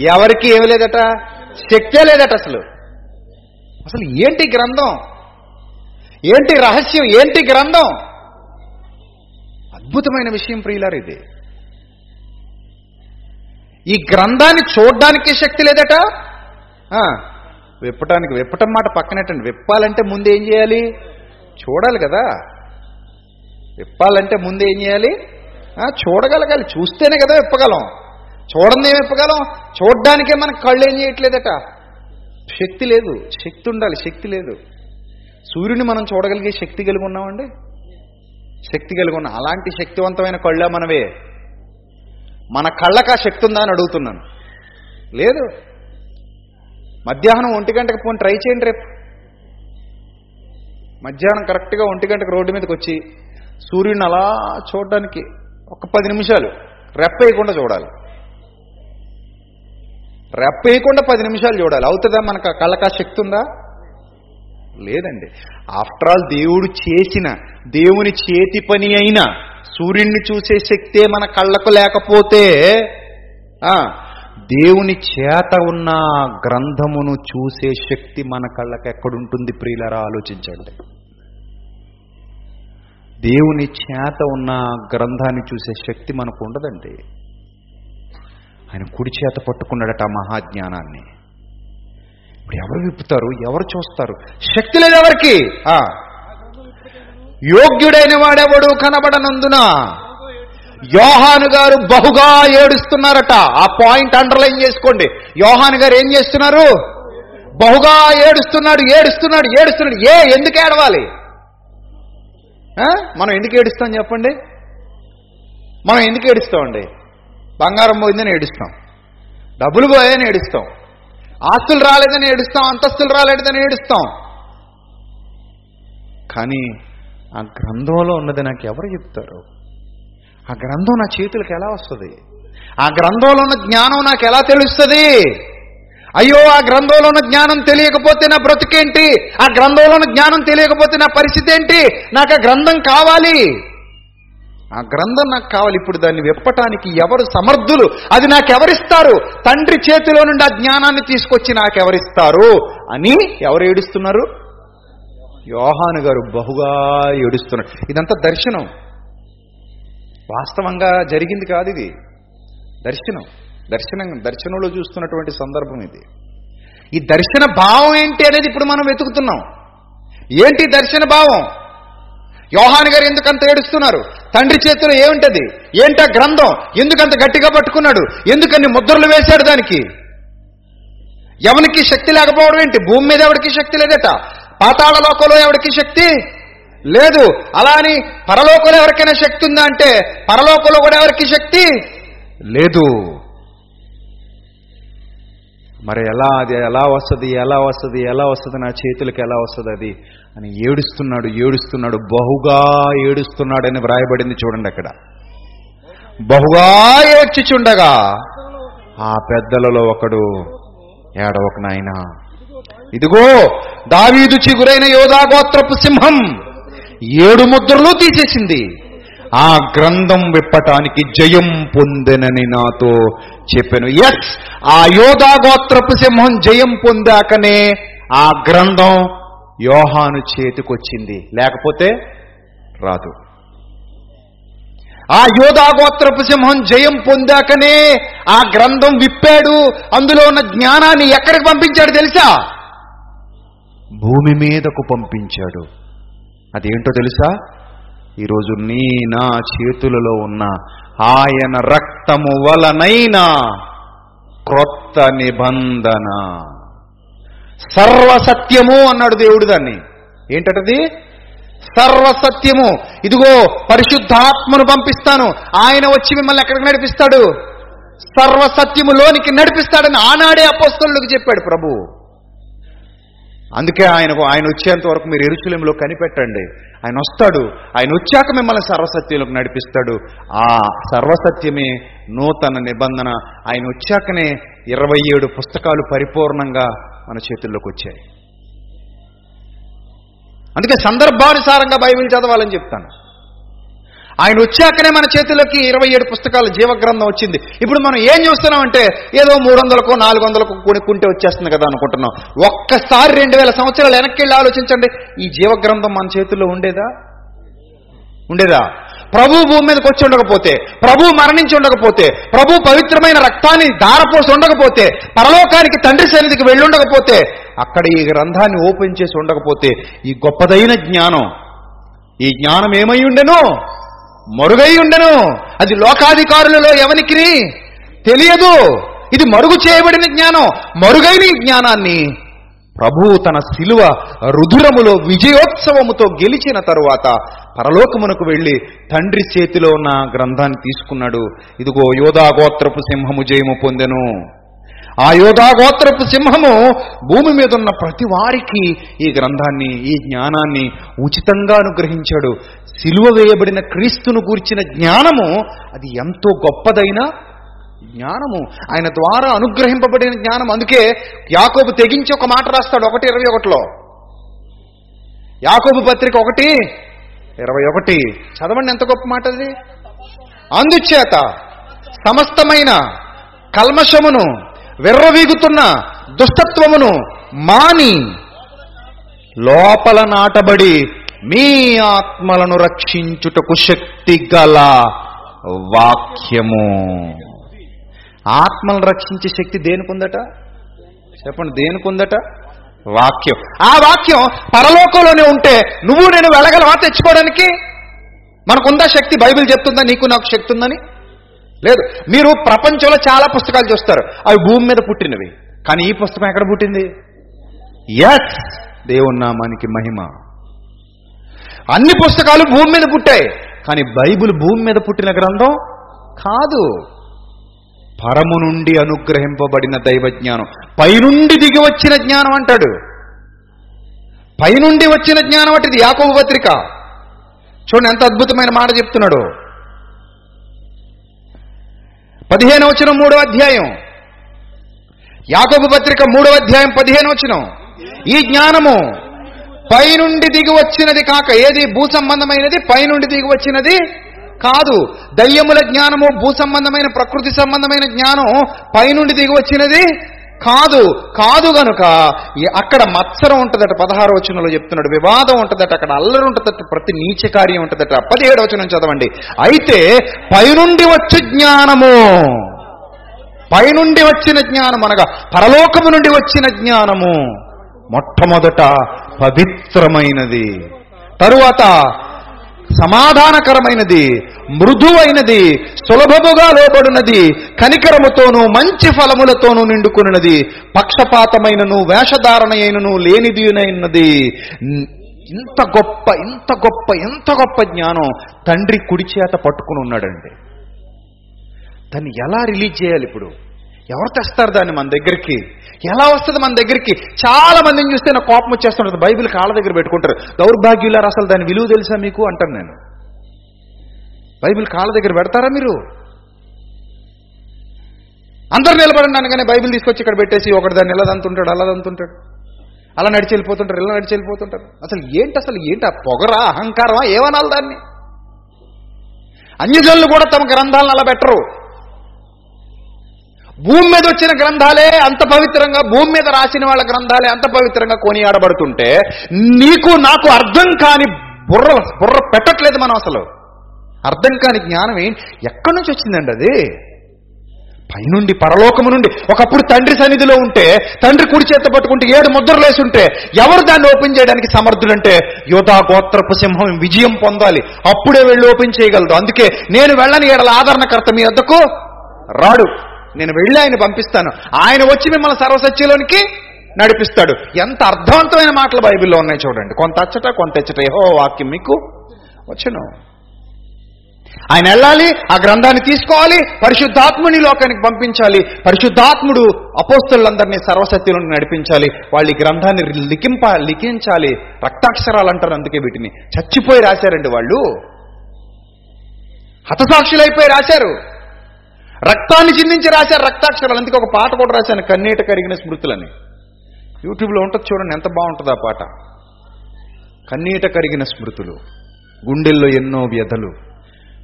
ఎవరికి ఏమి లేదట? శక్తే లేదట అసలు. అసలు ఏంటి గ్రంథం? ఏంటి రహస్యం? ఏంటి గ్రంథం? అద్భుతమైన విషయం ప్రియులారు ఇది. ఈ గ్రంథాన్ని చూడడానికి శక్తి లేదట? విప్పటానికి విప్పటం మాట పక్కనట్టండి విప్పాలంటే ముందు ఏం చేయాలి? చూడాలి కదా. విప్పాలంటే ముందు ఏం చేయాలి? చూడగలగాలి. చూస్తేనే కదా విప్పగలం. చూడండి ఏం ఇప్పగలం చూడడానికే మనకు కళ్ళు ఏం చేయట్లేదట. శక్తి లేదు. శక్తి ఉండాలి. శక్తి లేదు. సూర్యుని మనం చూడగలిగే శక్తి కలిగి ఉన్నామండి? శక్తి కలిగి ఉన్నాం. అలాంటి శక్తివంతమైన కళ్ళ మనవే. మన కళ్ళకు ఆ శక్తి ఉందా అని అడుగుతున్నాను. లేదు. మధ్యాహ్నం ఒంటి గంటకు పోని ట్రై చేయండి రేపు. మధ్యాహ్నం కరెక్ట్గా ఒంటి గంటకు రోడ్డు మీదకి వచ్చి సూర్యుని అలా చూడడానికి ఒక పది నిమిషాలు. రెప్పేయకుండా చూడాలి. రెప్పేయకుండా పది నిమిషాలు చూడాలి. అవుతుందా మనకు కళ్ళకా శక్తి ఉందా? లేదండి. ఆఫ్టర్ ఆల్ దేవుడు చేసిన దేవుని చేతి పని అయినా సూర్యుడిని చూసే శక్తే మన కళ్ళకు లేకపోతే దేవుని చేత ఉన్న గ్రంథమును చూసే శక్తి మన కళ్ళకు ఎక్కడుంటుంది ప్రియులరా? ఆలోచించండి. దేవుని చేత ఉన్న గ్రంథాన్ని చూసే శక్తి మనకు ఉండదండి. ఆయన కుడి చేత పట్టుకున్నాడట ఆ మహాజ్ఞానాన్ని. ఇప్పుడు ఎవరు విప్పుతారు? ఎవరు చూస్తారు? శక్తి లేదు ఎవరికి ఆ. యోగ్యుడైన వాడెవడు కనబడనందున? యోహాను గారు బహుగా ఏడుస్తున్నారట. ఆ పాయింట్ అండర్లైన్ చేసుకోండి. యోహాను గారు ఏం చేస్తున్నారు? బహుగా ఏడుస్తున్నాడు ఏడుస్తున్నాడు ఏడుస్తున్నాడు. ఏ ఎందుకు ఏడవాలి? ఆ? మనం ఎందుకు ఏడుస్తాం చెప్పండి? మనం ఎందుకు ఏడుస్తామండి? బంగారం పోయిందని ఏడుస్తాం. డబ్బులు పోయాయని ఏడుస్తాం. ఆస్తులు రాలేదని ఏడుస్తాం. అంతస్తులు రాలేదని ఏడుస్తాం. కానీ ఆ గ్రంథంలో ఉన్నది నాకు ఎవరు చెప్తారు? ఆ గ్రంథం నా చేతులకు ఎలా వస్తుంది? ఆ గ్రంథంలో ఉన్న జ్ఞానం నాకు ఎలా తెలుస్తుంది? అయ్యో ఆ గ్రంథంలో ఉన్న జ్ఞానం తెలియకపోతే నా బ్రతుకేంటి? ఆ గ్రంథంలో ఉన్న జ్ఞానం తెలియకపోతే నా పరిస్థితి ఏంటి? నాకు ఆ గ్రంథం కావాలి. ఆ గ్రంథం నాకు కావాలి. ఇప్పుడు దాన్ని విప్పటానికి ఎవరు సమర్థులు? అది నాకెవరిస్తారు? తండ్రి చేతిలో నుండి ఆ జ్ఞానాన్ని తీసుకొచ్చి నాకెవరిస్తారు? అని ఎవరు ఏడుస్తున్నారు? యోహాను గారు బహుగా ఏడుస్తున్నారు. ఇదంతా దర్శనం. వాస్తవంగా జరిగింది కాదు ఇది. దర్శనం. దర్శనం దర్శనంలో చూస్తున్నటువంటి సందర్భం ఇది. ఈ దర్శన భావం ఏంటి అనేది ఇప్పుడు మనం వెతుకుతున్నాం. ఏంటి దర్శన భావం? యోహాన్ గారు ఎందుకంత ఏడుస్తున్నారు? తండ్రి చేతిలో ఏముంటది? ఏంటా గ్రంథం? ఎందుకంత గట్టిగా పట్టుకున్నాడు? ఎందుకన్ని ముద్రలు వేశాడు దానికి? ఎవరికి శక్తి లేకపోవడం ఏంటి? భూమి మీద ఎవరికి శక్తి లేదట? పాతాళ లోకంలో ఎవరికి శక్తి లేదు. అలా అని పరలోకంలో ఎవరికైనా శక్తి ఉందా అంటే పరలోకంలో కూడా ఎవరికి శక్తి లేదు. మరి ఎలా అది ఎలా వస్తుంది ఎలా వస్తుంది ఎలా వస్తుంది నా చేతులకు ఎలా వస్తుంది అది? అని ఏడుస్తున్నాడు ఏడుస్తున్నాడు బహుగా ఏడుస్తున్నాడు అని వ్రాయబడింది చూడండి అక్కడ. బహుగా ఏడ్చిచుండగా ఆ పెద్దలలో ఒకడు ఏడవక నాయన. ఇదిగో దావీదు చిగురైన యోధా గోత్రపు సింహం ఏడు ముద్రలు తీసేసింది. ఆ గ్రంథం విప్పటానికి జయం పొందెనని నాతో చెప్పాను. ఎస్ ఆ యోధా గోత్రపు సింహం జయం పొందాకనే ఆ గ్రంథం యోహాను చేతికొచ్చింది. లేకపోతే రాదు. ఆ యోధాగోత్రపు సింహం జయం పొందాకనే ఆ గ్రంథం విప్పాడు. అందులో ఉన్న జ్ఞానాన్ని ఎక్కడికి పంపించాడు తెలుసా? భూమి మీదకు పంపించాడు. అదేంటో తెలుసా? ఈరోజు నీ నా చేతులలో ఉన్న ఆయన రక్తము వలనైనా క్రొత్త నిబంధన. సర్వసత్యము అన్నాడు దేవుడు దాన్ని. ఏంటది సర్వసత్యము. ఇదిగో పరిశుద్ధాత్మను పంపిస్తాను. ఆయన వచ్చి మిమ్మల్ని ఎక్కడికి నడిపిస్తాడు? సర్వసత్యములోనికి నడిపిస్తాడని ఆనాడే అపోస్తలులకు చెప్పాడు ప్రభు. అందుకే ఆయనకు ఆయన వచ్చేంత వరకు మీరు ఎరుచులంలో కనిపెట్టండి. ఆయన వస్తాడు. ఆయన వచ్చాక మిమ్మల్ని సర్వసత్యంలోకి నడిపిస్తాడు. ఆ సర్వసత్యమే నూతన నిబంధన. ఆయన వచ్చాకనే ఇరవై ఏడు పుస్తకాలు పరిపూర్ణంగా మన చేతుల్లోకి వచ్చాయి. అందుకే సందర్భానుసారంగా బైబిల్ చదవాలని చెప్తాను. ఆయన వచ్చాకనే మన చేతిలోకి ఇరవై ఏడు పుస్తకాల జీవగ్రంథం వచ్చింది. ఇప్పుడు మనం ఏం చూస్తున్నామంటే ఏదో మూడు వందలకు నాలుగు వందలకు కొనుక్కుంటే వచ్చేస్తుంది కదా అనుకుంటున్నాం. ఒక్కసారి రెండు వేల సంవత్సరాలు వెనక్కి వెళ్ళి ఆలోచించండి. ఈ జీవగ్రంథం మన చేతుల్లో ఉండేదా? ఉండేదా? ప్రభు భూమి మీదకి వచ్చి ఉండకపోతే ప్రభు మరణించి ఉండకపోతే ప్రభు పవిత్రమైన రక్తాన్ని దారపోసి ఉండకపోతే పరలోకానికి తండ్రి సన్నిధికి వెళ్ళి ఉండకపోతే అక్కడ ఈ గ్రంథాన్ని ఓపెన్ చేసి ఉండకపోతే ఈ గొప్పదైన జ్ఞానం ఈ జ్ఞానం ఏమై ఉండెను? మరుగై ఉండను. అది లోకాధికారులలో ఎవనికి తెలియదు. ఇది మరుగు చేయబడిన జ్ఞానం. మరుగైన ఈ జ్ఞానాన్ని ప్రభువు తన శిలువ రుధురములో విజయోత్సవముతో గెలిచిన తరువాత పరలోకమునకు వెళ్ళి తండ్రి చేతిలో ఉన్న గ్రంథాన్ని తీసుకున్నాడు. ఇదిగో యోధాగోత్రపు సింహము జయము పొందెను. ఆ యోధాగోత్రపు సింహము భూమి మీద ఉన్న ప్రతి వారికి ఈ గ్రంథాన్ని ఈ జ్ఞానాన్ని ఉచితంగా అనుగ్రహించాడు. సిలువ వేయబడిన క్రీస్తును గూర్చిన జ్ఞానము అది ఎంతో గొప్పదైన జ్ఞానము. ఆయన ద్వారా అనుగ్రహింపబడిన జ్ఞానం. అందుకే యాకోబు తెగించి ఒక మాట రాస్తాడు ఒకటి ఇరవై ఒకటిలో. యాకోబు పత్రిక ఒకటి ఇరవై ఒకటి. చదవండి ఎంత గొప్ప మాట అది? అందుచేత సమస్తమైన కల్మషమును వెర్రవీగుతున్న దుష్టత్వమును మాని లోపల నాటబడి మీ ఆత్మలను రక్షించుటకు శక్తి గల వాక్యము. ఆత్మలను రక్షించే శక్తి దేనికుందట? చెప్పండి దేనికుందట? వాక్యం. ఆ వాక్యం పరలోకంలోనే ఉంటే నువ్వు నేను వెళ్ళగలవా తెచ్చుకోవడానికి? మనకుందా శక్తి? బైబిల్ చెప్తుందా? నీకు నాకు శక్తి ఉందని? లేదు. మీరు ప్రపంచంలో చాలా పుస్తకాలు చూస్తారు. అవి భూమి మీద పుట్టినవి. కానీ ఈ పుస్తకం ఎక్కడ పుట్టింది? ఎస్ దేవుని నామానికి మహిమ. అన్ని పుస్తకాలు భూమి మీద పుట్టాయి. కానీ బైబిల్ భూమి మీద పుట్టిన గ్రంథం కాదు. పరము నుండి అనుగ్రహింపబడిన దైవ జ్ఞానం పైనుండి దిగి వచ్చిన జ్ఞానం అంటాడు. పైనుండి వచ్చిన జ్ఞానం అటిది యాకోబ పత్రిక. చూడండి ఎంత అద్భుతమైన మాట చెప్తున్నాడు. పదిహేను వచ్చిన మూడో అధ్యాయం. యాకోబు పత్రిక మూడవ అధ్యాయం పదిహేను వచనం. ఈ జ్ఞానము పైనుండి దిగి వచ్చినది కాక ఏది భూ సంబంధమైనది పైనుండి దిగి వచ్చినది కాదు. దయ్యముల జ్ఞానము భూ సంబంధమైన ప్రకృతి సంబంధమైన జ్ఞానం పైనుండి దిగి వచ్చినది కాదు. కాదు గనుక అక్కడ మత్సరం ఉంటుందట పదహారు వచనంలో చెప్తున్నాడు. వివాదం ఉంటుందట అక్కడ అల్లరి ఉంటుందట ప్రతి నీచ కార్యం ఉంటుందట. పదిహేడు వచనం చదవండి. అయితే పైనుండి వచ్చే జ్ఞానము పైనుండి వచ్చిన జ్ఞానం అనగా పరలోకము నుండి వచ్చిన జ్ఞానము మొట్టమొదట పవిత్రమైనది. తరువాత సమాధానకరమైనది మృదువైనది సులభముగా లోబడినది కనికరముతోనూ మంచి ఫలములతోనూ నిండుకున్నది పక్షపాతమైనను వేషధారణ అయినను లేనిదినైనది ఇంత గొప్ప ఇంత గొప్ప ఎంత గొప్ప జ్ఞానం తండ్రి కుడి చేత పట్టుకుని ఉన్నాడండి. దాన్ని ఎలా రిలీజ్ చేయాలి ఇప్పుడు? ఎవరు తెస్తారు దాన్ని మన దగ్గరికి? ఎలా వస్తుంది మన దగ్గరికి? చాలా మందిని చూస్తే నాకు కోపం వచ్చేస్తుంటుంది. బైబిల్ కాళ్ళ దగ్గర పెట్టుకుంటారు. దౌర్భాగ్యులారు అసలు దాని విలువ తెలుసా మీకు? అంటాను నేను. బైబిల్ కాళ్ళ దగ్గర పెడతారా మీరు? అందరు నిలబడండి అనగానే బైబిల్ తీసుకొచ్చి ఇక్కడ పెట్టేసి ఒకటి దాన్ని ఇలా దంతుంటాడు అలా దంతుంటాడు. అలా నడిచి వెళ్ళిపోతుంటారు ఇలా నడిచి వెళ్ళిపోతుంటారు. అసలు ఏంటి అసలు ఏంటి ఆ పొగరా అహంకారమా? ఏమనాలి దాన్ని? అన్యజనులు కూడా తమ గ్రంథాలను అలా పెట్టరు. భూమి మీద వచ్చిన గ్రంథాలే అంత పవిత్రంగా భూమి మీద రాసిన వాళ్ళ గ్రంథాలే అంత పవిత్రంగా కొనియాడబడుతుంటే నీకు నాకు అర్థం కాని బుర్ర బుర్ర పెట్టట్లేదు మనం అసలు. అర్థం కాని జ్ఞానం ఏంటి ఎక్కడి నుంచి వచ్చిందండి అది? పైనుండి పరలోకము నుండి. ఒకప్పుడు తండ్రి సన్నిధిలో ఉంటే తండ్రి కుడి చేత పట్టుకుంటే ఏడు ముద్రలు వేసి ఉంటే ఎవరు దాన్ని ఓపెన్ చేయడానికి సమర్థుడంటే యోధా గోత్రపు సింహం విజయం పొందాలి. అప్పుడే వెళ్ళి ఓపెన్ చేయగలదు. అందుకే నేను వెళ్ళని ఏడల ఆదరణకర్త మీ వద్దకు రాడు. నేను వెళ్ళి ఆయన పంపిస్తాను. ఆయన వచ్చి మిమ్మల్ని సర్వసత్యలోనికి నడిపిస్తాడు. ఎంత అర్థవంతమైన మాటలు బైబిల్లో ఉన్నాయి చూడండి. కొంత అచ్చట కొంత ఎచ్చట ఏహో వాక్యం మీకు వచ్చును. ఆయన వెళ్ళాలి ఆ గ్రంథాన్ని తీసుకోవాలి పరిశుద్ధాత్ముని లోకానికి పంపించాలి పరిశుద్ధాత్ముడు అపోస్తులందరినీ సర్వసత్యంలో నడిపించాలి వాళ్ళు ఈ గ్రంథాన్ని లిఖింప లిఖించాలి రక్తాక్షరాలు అంటారు అందుకే వీటిని. చచ్చిపోయి రాశారండి వాళ్ళు. హతసాక్షులైపోయి రాశారు. రక్తాన్ని చిందించి రాశారు రక్తాక్షరాలు. అందుకే ఒక పాట కూడా రాశాను కన్నీట కరిగిన స్మృతులని. యూట్యూబ్లో ఉంటుంది చూడండి ఎంత బాగుంటుంది ఆ పాట. కన్నీట కరిగిన స్మృతులు గుండెల్లో ఎన్నో వ్యధలు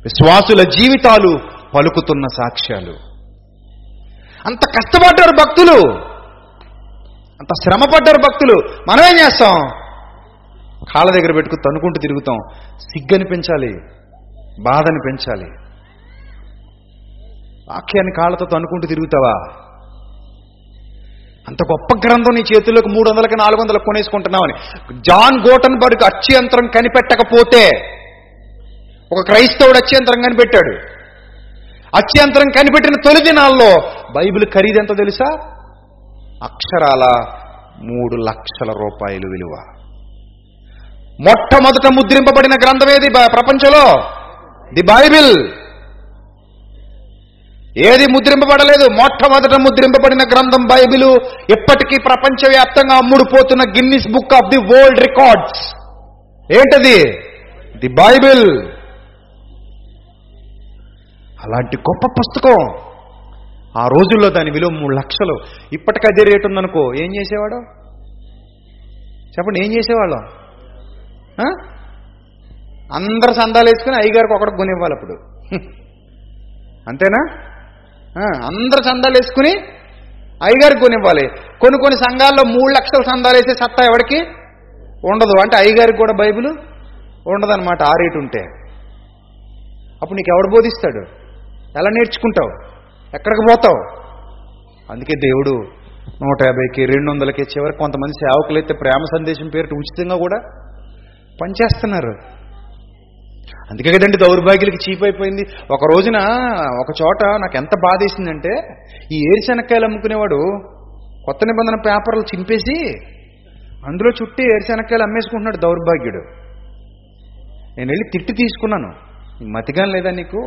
విశ్వాసుల జీవితాలు పలుకుతున్న సాక్ష్యాలు. అంత కష్టపడ్డారు భక్తులు. అంత శ్రమపడ్డారు భక్తులు. మనమేం చేస్తాం? కాళ్ళ దగ్గర పెట్టుకుని తనుకుంటూ తిరుగుతాం. సిగ్గని పెంచాలి బాధని పెంచాలి వాక్యాన్ని కాళ్ళతో తనుకుంటూ తిరుగుతావా? అంత గొప్ప గ్రంథం నీ చేతుల్లోకి మూడు వందలకి నాలుగు వందలకు కొనేసుకుంటున్నావని. జాన్ గోటన్ బర్గ్ అత్యంతరం కనిపెట్టకపోతే ఒక క్రైస్తవుడు అత్యంతరం కనిపెట్టాడు. అత్యంతరం కనిపెట్టిన తొలి దినాల్లో బైబిల్ ఖరీదెంత తెలుసా? అక్షరాల మూడు లక్షల రూపాయలు విలువ. మొట్టమొదట ముద్రింపబడిన గ్రంథం ఏది ప్రపంచంలో? The Bible. ఏది ముద్రింపబడలేదు? మొట్టమొదట ముద్రింపబడిన గ్రంథం బైబిలు. ఇప్పటికీ ప్రపంచవ్యాప్తంగా అమ్ముడుపోతున్న Guinness Book of the World Records. ఏంటది? The Bible. అలాంటి గొప్ప పుస్తకం. ఆ రోజుల్లో దాని విలువ మూడు లక్షలు. ఇప్పటికి అదే రేటు ఉందనుకో ఏం చేసేవాడు? చెప్పండి ఏం చేసేవాళ్ళం? అందరు సందాలు వేసుకుని అయ్యగారికి ఒకటి కొనివ్వాలి అప్పుడు. అంతేనా? అందరు సందాలు వేసుకుని అయ్యగారికి కొనివ్వాలి. కొన్ని కొన్ని సంఘాల్లో మూడు లక్షల సందాలు వేసే సత్తా ఎవరికి ఉండదు. అంటే అయ్యగారికి కూడా బైబిల్ ఉండదన్నమాట. ఆ రేటు ఉంటే. అప్పుడు నీకు ఎవడు బోధిస్తాడు? ఎలా నేర్చుకుంటావు? ఎక్కడికి పోతావు? అందుకే దేవుడు నూట యాభైకి రెండు వందలకి చివరికి కొంతమంది సేవకులు అయితే ప్రేమ సందేశం పేరిట ఉచితంగా కూడా పనిచేస్తున్నారు. అందుకే కదండి దౌర్భాగ్యులకి చీప్ అయిపోయింది. ఒక రోజున ఒక చోట నాకు ఎంత బాధ వేసిందంటే ఈ ఏరుశనక్కాయలు అమ్ముకునేవాడు కొత్త నిబంధన పేపర్లు చింపేసి అందులో చుట్టి ఏరుశనక్కాయలు అమ్మేసుకుంటున్నాడు దౌర్భాగ్యుడు. నేను వెళ్ళి తిట్టి తీసుకున్నాను. మతిగా మతిగాని లేదా నీకు?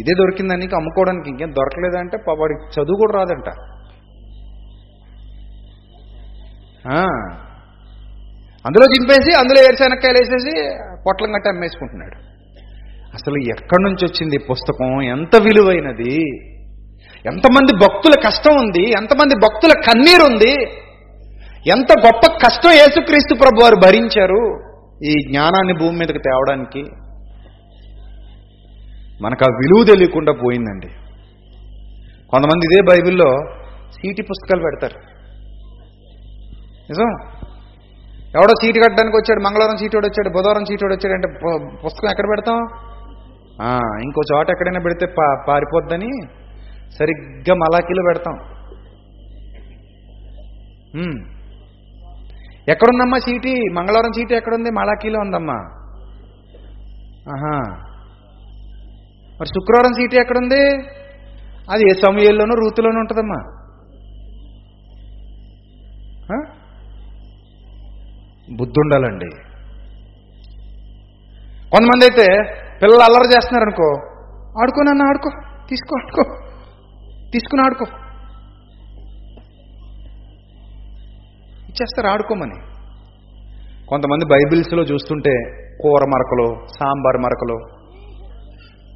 ఇదే దొరికిందా నీకు? అమ్ముకోవడానికి ఇంకేం దొరకలేదా అంటే వాడికి చదువు కూడా రాదంట. అందులో చింపేసి అందులో ఏరుశనక్కాయలు వేసేసి పొట్లం కట్టి అమ్మేసుకుంటున్నాడు. అసలు ఎక్కడి నుంచి వచ్చింది ఈ పుస్తకం? ఎంత విలువైనది? ఎంతమంది భక్తుల కష్టం ఉంది? ఎంతమంది భక్తుల కన్నీరు ఉంది? ఎంత గొప్ప కష్టం యేసుక్రీస్తు ప్రభు వారు భరించారు ఈ జ్ఞానాన్ని భూమి మీదకి తేవడానికి? మనకు ఆ విలువ తెలియకుండా పోయిందండి. కొంతమంది ఇదే బైబిల్లో సీటి పుస్తకాలు పెడతారు. నిజం ఎవడో సీటు కట్టడానికి వచ్చాడు మంగళవారం సీటు వచ్చాడు బుధవారం సీటు వచ్చాడు అంటే పుస్తకం ఎక్కడ పెడతాం? ఇంకో చోట ఎక్కడైనా పెడితే పా పారిపోద్దని సరిగ్గా మలాకీలు పెడతాం. ఎక్కడుందమ్మా సీటీ? మంగళవారం సీటు ఎక్కడుంది? మలాకీలో ఉందమ్మా. ఆహా. మరి శుక్రవారం సీటీ ఎక్కడుంది? అది ఏ సమయంలోనూ రూతులోనూ ఉంటుందమ్మా. బుద్ధి ఉండాలండి కొంతమంది అయితే పిల్లలు అల్లరి చేస్తున్నారు అనుకో ఆడుకో నన్ను ఆడుకో తీసుకో ఆడుకో తీసుకుని ఆడుకో. ఇచ్చేస్తారు ఆడుకోమని. కొంతమంది బైబిల్స్లో చూస్తుంటే కూర మరకలు సాంబార్ మరకలు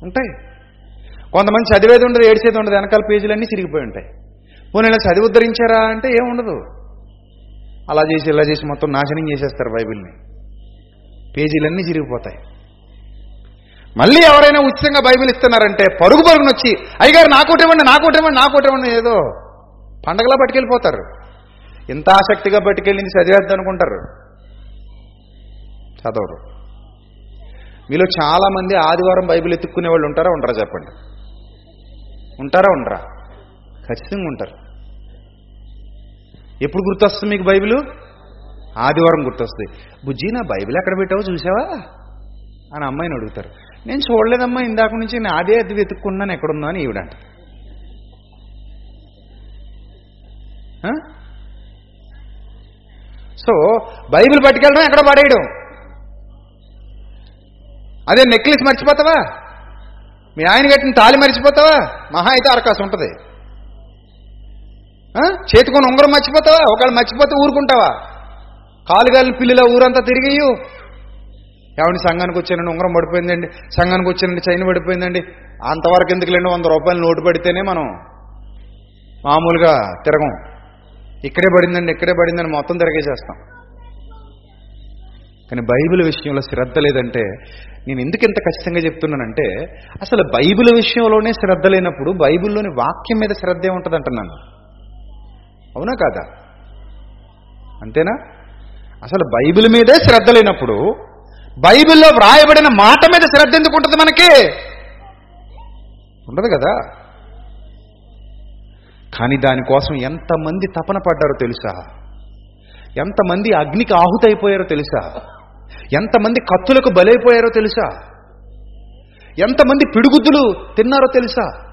ఉంటాయి. కొంతమంది చదివేది ఉండదు ఏడ్చేది ఉండదు వెనకాల పేజీలన్నీ చిరిగిపోయి ఉంటాయి. పోనీ చదివి ఉద్ధరించారా? అంటే ఏముండదు. ఉండదు అలా చేసి ఇలా చేసి మొత్తం నాశనం చేసేస్తారు బైబిల్ని. పేజీలన్నీ చిరిగిపోతాయి. మళ్ళీ ఎవరైనా ఉచితంగా బైబిల్ ఇస్తున్నారంటే పరుగు పరుగున వచ్చి అయ్యగారు నాకోటివ్వండి నాకోటివ్వండి నాకోటివ్వండి ఏదో పండగలా పట్టుకెళ్ళిపోతారు. ఇంత ఆసక్తిగా పట్టుకెళ్ళింది చదివేద్దాం అనుకుంటారు. చదవరు. మీలో చాలా మంది ఆదివారం బైబిల్ ఎత్తుక్కునే వాళ్ళు ఉంటారా? ఉండరా చెప్పండి. ఉంటారా ఉండరా? ఖచ్చితంగా ఉంటారు. ఎప్పుడు గుర్తొస్తుంది మీకు బైబిల్? ఆదివారం గుర్తొస్తుంది. బుజ్జి నా బైబిల్ ఎక్కడ పెట్టావో చూసావా? అని అమ్మాయిని అడుగుతారు. నేను చూడలేదమ్మా ఇందాక నుంచి నేను అదే అది వెతుక్కున్నాను ఎక్కడున్నా అని ఈవిడంట. సో బైబిల్ పట్టుకెళ్ళడం ఎక్కడ పడేయడం. అదే నెక్లెస్ మర్చిపోతావా? మీ ఆయన కట్టిన తాళి మర్చిపోతావా? మహా అయితే అరకాసు ఉంటుంది. చేతికొని ఉంగరం మర్చిపోతావా? ఒకవేళ మర్చిపోతే ఊరుకుంటావా? కాలుగాలి పిల్లిలా ఊరంతా తిరిగియు ఏమండి సంఘానికి వచ్చానండి ఉంగరం పడిపోయిందండి. సంఘానికి వచ్చానండి చైన్ పడిపోయిందండి. అంతవరకు ఎందుకు లేండి వంద రూపాయలు నోటు పడితేనే మనం మామూలుగా తిరగం. ఇక్కడే పడిందండి ఇక్కడే పడిందని మొత్తం తిరగేసేస్తాం. కానీ బైబిల్ విషయంలో శ్రద్ధ లేదంటే నేను ఎందుకు ఇంత ఖచ్చితంగా చెప్తున్నానంటే అసలు బైబిల్ విషయంలోనే శ్రద్ధ లేనప్పుడు బైబిల్లోని వాక్యం మీద శ్రద్ధ ఏముంటుంది అంటున్నాను అవునా కాదా? అంతేనా? అసలు బైబిల్ మీదే శ్రద్ధ లేనప్పుడు బైబిల్లో వ్రాయబడిన మాట మీద శ్రద్ధ ఎందుకు ఉంటుంది మనకి? ఉండదు కదా? కానీ దానికోసం ఎంతమంది తపన పడ్డారో తెలుసా? ఎంతమంది అగ్నికి ఆహుతైపోయారో తెలుసా? ఎంతమంది కత్తులకు బలైపోయారో తెలుసా? ఎంతమంది పిడుగుద్దులు తిన్నారో తెలుసా?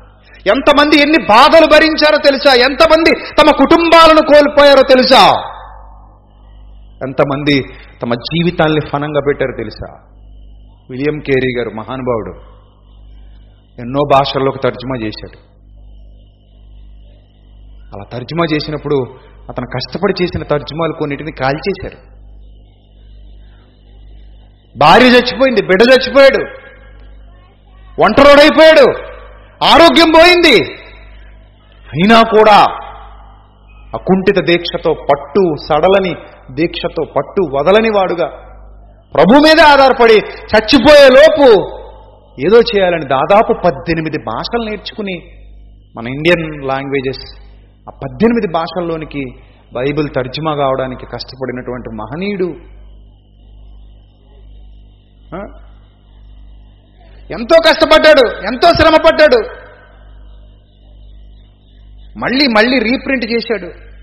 ఎంతమంది ఎన్ని బాధలు భరించారో తెలుసా? ఎంతమంది తమ కుటుంబాలను కోల్పోయారో తెలుసా? ఎంతమంది తమ జీవితాల్ని ఫనంగా పెట్టారో తెలుసా? విలియం కేరీ గారు మహానుభావుడు ఎన్నో భాషల్లోకి తర్జుమా చేశాడు. అలా తర్జుమా చేసినప్పుడు అతను కష్టపడి చేసిన తర్జుమాలు కొన్నిటిని కాల్చేశారు. భార్య చచ్చిపోయింది బిడ్డ చచ్చిపోయాడు. ఒంటరోడైపోయాడు. ఆరోగ్యం పోయింది. అయినా కూడా అకుంఠిత దీక్షతో పట్టు సడలని దీక్షతో పట్టు వదలని వాడుగా ప్రభు మీద ఆధారపడి చచ్చిపోయే లోపు ఏదో చేయాలని దాదాపు పద్దెనిమిది భాషలు నేర్చుకుని మన ఇండియన్ లాంగ్వేజెస్ ఆ పద్దెనిమిది భాషల్లోనికి బైబిల్ తర్జుమా కావడానికి కష్టపడినటువంటి మహనీయుడు. ఎంతో కష్టపడ్డాడు ఎంతో శ్రమ పడ్డాడు మళ్ళీ మళ్ళీ రీప్రింట్ చేశాడు.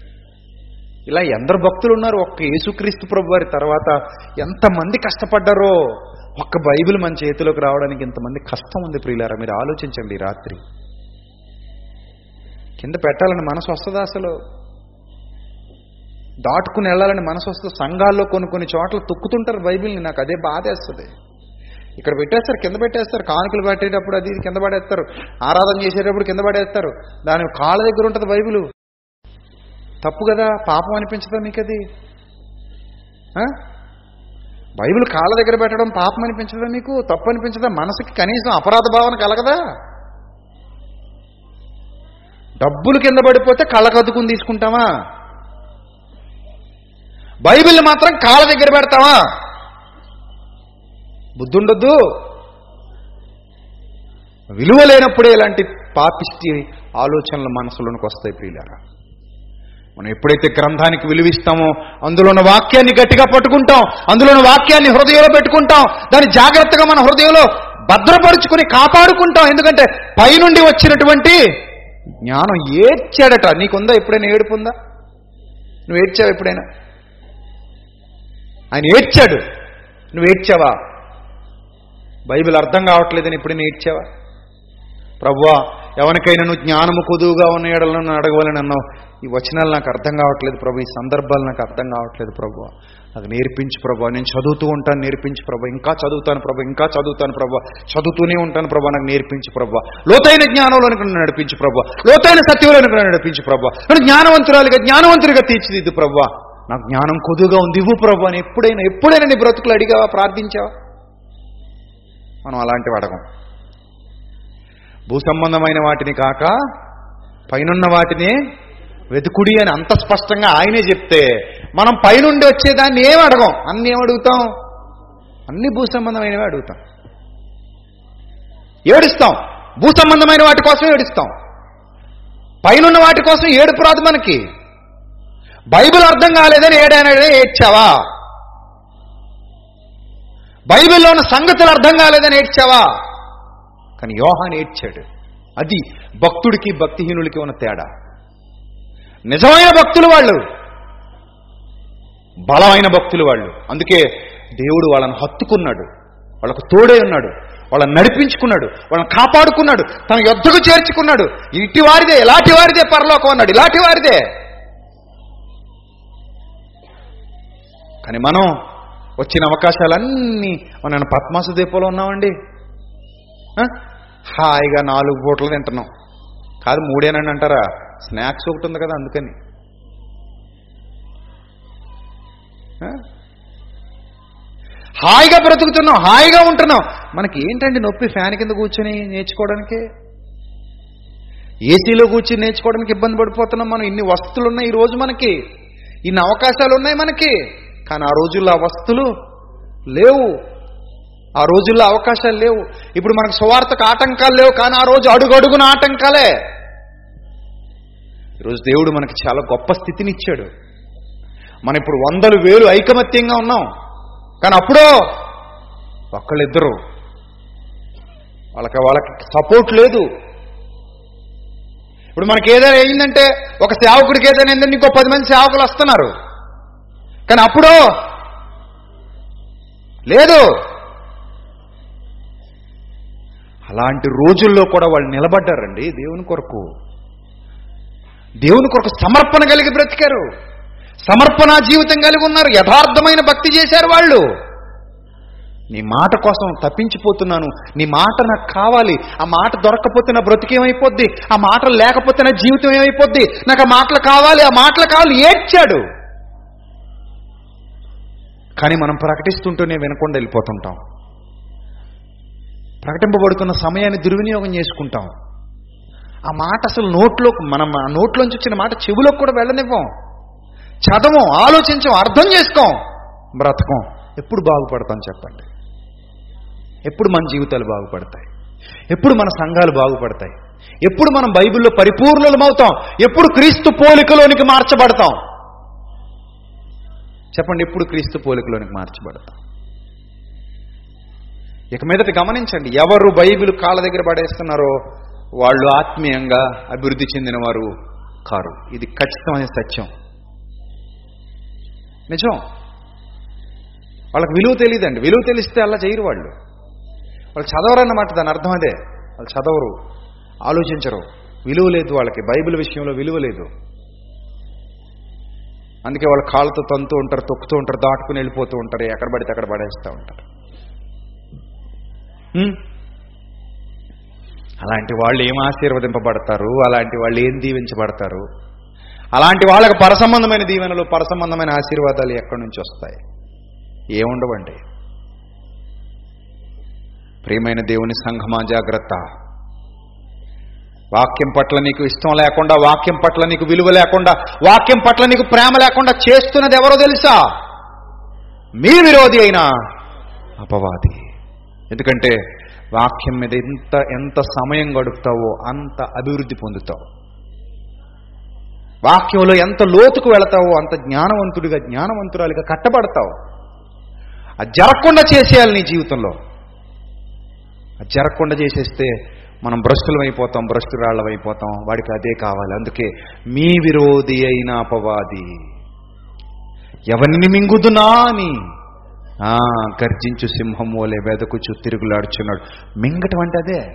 ఇలా ఎందరు భక్తులు ఉన్నారు ఒక్క యేసుక్రీస్తు ప్రభు వారి తర్వాత ఎంతమంది కష్టపడ్డారో ఒక్క బైబిల్ మన చేతిలోకి రావడానికి ఇంతమంది కష్టం ఉంది ప్రియులారా మీరు ఆలోచించండి రాత్రి. కింద పెట్టాలని మనసు వస్తుందా అసలు? దాటుకుని వెళ్ళాలని మనసు వస్తుంది? సంఘాల్లో కొన్ని కొన్ని చోట్ల తొక్కుతుంటారు బైబిల్ని నాకు అదే బాధేస్తుంది. ఇక్కడ పెట్టేస్తారు కింద పెట్టేస్తారు. కానుకలు పెట్టేటప్పుడు అది ఇది కింద పడేస్తారు. ఆరాధన చేసేటప్పుడు కింద పడేస్తారు. దాని కాళ్ళ దగ్గర ఉంటుంది బైబిల్. తప్పు కదా? పాపం అనిపించదా మీకు అది బైబిల్ కాళ్ళ దగ్గర పెట్టడం పాపం అనిపించదా మీకు? తప్పు అనిపించదా? మనసుకి కనీసం అపరాధ భావన కలగదా? డబ్బులు కింద పడిపోతే కళ్ళకద్దుకుని తీసుకుంటామా? బైబిల్ మాత్రం కాళ్ళ దగ్గర పెడతావా బుద్ధుండొద్దు. విలువ లేనప్పుడే ఇలాంటి పాపిష్టి ఆలోచనలు మనసులోనికి వస్తాయి ప్రియులారా. మనం ఎప్పుడైతే గ్రంథానికి విలువిస్తామో అందులో ఉన్న వాక్యాన్ని గట్టిగా పట్టుకుంటాం అందులో ఉన్న వాక్యాన్ని హృదయంలో పెట్టుకుంటాం దాన్ని జాగ్రత్తగా మన హృదయంలో భద్రపరుచుకుని కాపాడుకుంటాం. ఎందుకంటే పైనుండి వచ్చినటువంటి జ్ఞానం ఏడ్చాడట. నీకుందా ఎప్పుడైనా ఏడుపు ఉందా నువ్వు ఏడ్చావు ఎప్పుడైనా? ఆయన ఏడ్చాడు. నువ్వు ఏడ్చావా? బైబిల్ అర్థం కావట్లేదని ఇప్పుడు నేర్చావా ప్రభువా ఎవరికైనా నువ్వు జ్ఞానము కొదువుగా ఉన్న ఏడలను నన్ను అడగవాలని అన్నావు ఈ వచనాలు నాకు అర్థం కావట్లేదు ప్రభు ఈ సందర్భాలు నాకు అర్థం కావట్లేదు ప్రభు. నాకు నేర్పించు ప్రభు నేను చదువుతూ ఉంటాను నేర్పించు ప్రభు. ఇంకా చదువుతాను ప్రభు ఇంకా చదువుతాను ప్రభు. చదువుతూనే ఉంటాను ప్రభు నాకు నేర్పించు ప్రభు. లోతైన జ్ఞానంలోనికి నన్ను నడిపించు ప్రభు. లోతైన సత్యంలోనికి నన్ను నడిపించు ప్రభు. నన్ను జ్ఞానవంతురాలుగా జ్ఞానవంతుడిగా తీర్చిదిద్దు ప్రభు. నాకు జ్ఞానం కొదువుగా ఉంది ఇవ్వు ప్రభు అని ఎప్పుడైనా ఎప్పుడైనా నీ బ్రతుకులు అడిగావా ప్రార్థించావా? మనం అలాంటివి అడగం భూ సంబంధమైన వాటిని కాక పైనున్న వాటిని వెతుకుడి అని అంత స్పష్టంగా ఆయనే చెప్తే మనం పైనుండి వచ్చేదాన్ని ఏం అడగం? అన్ని ఏం అడుగుతాం? అన్ని భూ సంబంధమైనవి అడుగుతాం. ఏడుస్తాం. భూ సంబంధమైన వాటి కోసం ఏడుస్తాం. పైనున్న వాటి కోసం ఏడుపు రాదు మనకి. బైబిల్ అర్థం కాలేదని ఏడైనా ఏడ్చావా? బైబిల్లో ఉన్న సంగతులు అర్థం కాలేదని ఏడ్చావా? కానీ యోహాన్ ఏడ్చాడు. అది భక్తుడికి భక్తిహీనుడికి ఉన్న తేడా. నిజమైన భక్తులు వాళ్ళు. బలమైన భక్తులు వాళ్ళు. అందుకే దేవుడు వాళ్ళని హత్తుకున్నాడు. వాళ్ళకు తోడే ఉన్నాడు. వాళ్ళని నడిపించుకున్నాడు. వాళ్ళని కాపాడుకున్నాడు. తన యుద్ధకు చేర్చుకున్నాడు. ఇంటి వారిదే ఇలాంటి వారిదే పరలోకం అన్నాడు. ఇలాంటి వారిదే. కానీ మనం వచ్చిన అవకాశాలన్నీ మనం పద్మాసు దీపంలో ఉన్నామండి? హాయిగా నాలుగు పూటలు తింటున్నాం. కాదు మూడేనండి అంటారా? స్నాక్స్ ఒకటి ఉంది కదా అందుకని. హాయిగా బ్రతుకుతున్నాం హాయిగా ఉంటున్నాం. మనకి ఏంటండి నొప్పి ఫ్యాన్ కింద కూర్చొని నేర్చుకోవడానికి? ఏసీలో కూర్చొని నేర్చుకోవడానికి ఇబ్బంది పడిపోతున్నాం మనం. ఇన్ని వస్తువులు ఉన్నాయి ఈరోజు మనకి. ఇన్ని అవకాశాలు ఉన్నాయి మనకి. కానీ ఆ రోజుల్లో ఆ వస్తువులు లేవు. ఆ రోజుల్లో అవకాశాలు లేవు. ఇప్పుడు మనకు సువార్తకు ఆటంకాలు లేవు కానీ ఆ రోజు అడుగడుగున ఆటంకాలే. ఈరోజు దేవుడు మనకి చాలా గొప్ప స్థితిని ఇచ్చాడు మనం ఇప్పుడు వందలు వేలు ఐకమత్యంగా ఉన్నాం. కానీ అప్పుడో ఒక్కళ్ళిద్దరు వాళ్ళకి వాళ్ళకి సపోర్ట్ లేదు. ఇప్పుడు మనకి ఏదైనా అయిందంటే ఒక సేవకుడికి ఏదైనా అయిందంటే ఇంకో పది మంది సేవకులు వస్తున్నారు. కానీ అప్పుడు? లేదు. అలాంటి రోజుల్లో కూడా వాళ్ళు నిలబడ్డారండి దేవుని కొరకు. దేవుని కొరకు సమర్పణ కలిగి బ్రతికారు. సమర్పణ జీవితం కలిగి ఉన్నారు. యథార్థమైన భక్తి చేశారు వాళ్ళు. నీ మాట కోసం తప్పించిపోతున్నాను. నీ మాట నాకు కావాలి. ఆ మాట దొరకకపోతే నా బ్రతికేమైపోద్ది ఆ మాటలు లేకపోతే నా జీవితం ఏమైపోద్ది? నాకు ఆ మాటలు కావాలి. ఆ మాటలు కావాలి. ఏడ్చాడు. కానీ మనం ప్రకటిస్తుంటూనే వినకుండా వెళ్ళిపోతుంటాం. ప్రకటింపబడుతున్న సమయాన్ని దుర్వినియోగం చేసుకుంటాం. ఆ మాట అసలు నోట్లో మనం ఆ నోట్లోంచి వచ్చిన మాట చెవులోకి కూడా వెళ్ళనివ్వం. చదవం ఆలోచించం అర్థం చేసుకోం. బ్రతకం. ఎప్పుడు బాగుపడతాం చెప్పండి. ఎప్పుడు మన జీవితాలు బాగుపడతాయి? ఎప్పుడు మన సంఘాలు బాగుపడతాయి? ఎప్పుడు మనం బైబిల్లో పరిపూర్ణలమవుతాం? ఎప్పుడు క్రీస్తు పోలికలోనికి మార్చబడతాం? చెప్పండి ఎప్పుడు క్రీస్తు పోలికలోనికి మార్చబడతాం? ఇక మీదట గమనించండి ఎవరు బైబిల్ కాళ్ళ దగ్గర పడేస్తున్నారో వాళ్ళు ఆత్మీయంగా అభివృద్ధి చెందిన వారు కారు. ఇది ఖచ్చితమైన సత్యం. నిజం. వాళ్ళకి విలువ తెలియదండి విలువ తెలిస్తే అలా చేయరు వాళ్ళు. వాళ్ళు చదవరు అన్నమాట దాని అర్థం అదే. వాళ్ళు చదవరు ఆలోచించరు. విలువ లేదు వాళ్ళకి. బైబిల్ విషయంలో విలువ లేదు. అందుకే వాళ్ళు కాళ్ళతో తంతూ ఉంటారు తొక్కుతూ ఉంటారు దాటుకుని వెళ్ళిపోతూ ఉంటారు. ఎక్కడ పడితే అక్కడ పడేస్తూ ఉంటారు. అలాంటి వాళ్ళు ఏం ఆశీర్వదింపబడతారు? అలాంటి వాళ్ళు ఏం దీవించబడతారు? అలాంటి వాళ్ళకి పరసంబంధమైన దీవెనలు పరసంబంధమైన ఆశీర్వాదాలు ఎక్కడి నుంచి వస్తాయి? ఏముండవండి? ప్రియమైన దేవుని సంఘమా జాగ్రత్త. వాక్యం పట్ల నీకు ఇష్టం లేకుండా వాక్యం పట్ల నీకు విలువ లేకుండా వాక్యం పట్ల నీకు ప్రేమ లేకుండా చేస్తున్నది ఎవరో తెలుసా? మీ విరోధి అయిన అపవాది. ఎందుకంటే వాక్యం మీద ఎంత ఎంత సమయం గడుపుతావో అంత అభివృద్ధి పొందుతావు. వాక్యంలో ఎంత లోతుకు వెళతావో అంత జ్ఞానవంతుడిగా జ్ఞానవంతురాలిగా కట్టబడతావు. అది జరగకుండా చేసేయాలి నీ జీవితంలో. అది జరగకుండా చేసేస్తే మనం భ్రష్టులం అయిపోతాం భ్రష్టురాళ్ళం అయిపోతాం వాడికి అదే కావాలి. అందుకే మీ విరోధి అయిన అపవాది. ఎవరిని మింగుదునా అని? ఆ, గర్జించు సింహం ఓలే వెదకుచు తిరుగులాడుచున్నాడు. మింగటం అంటే అదే.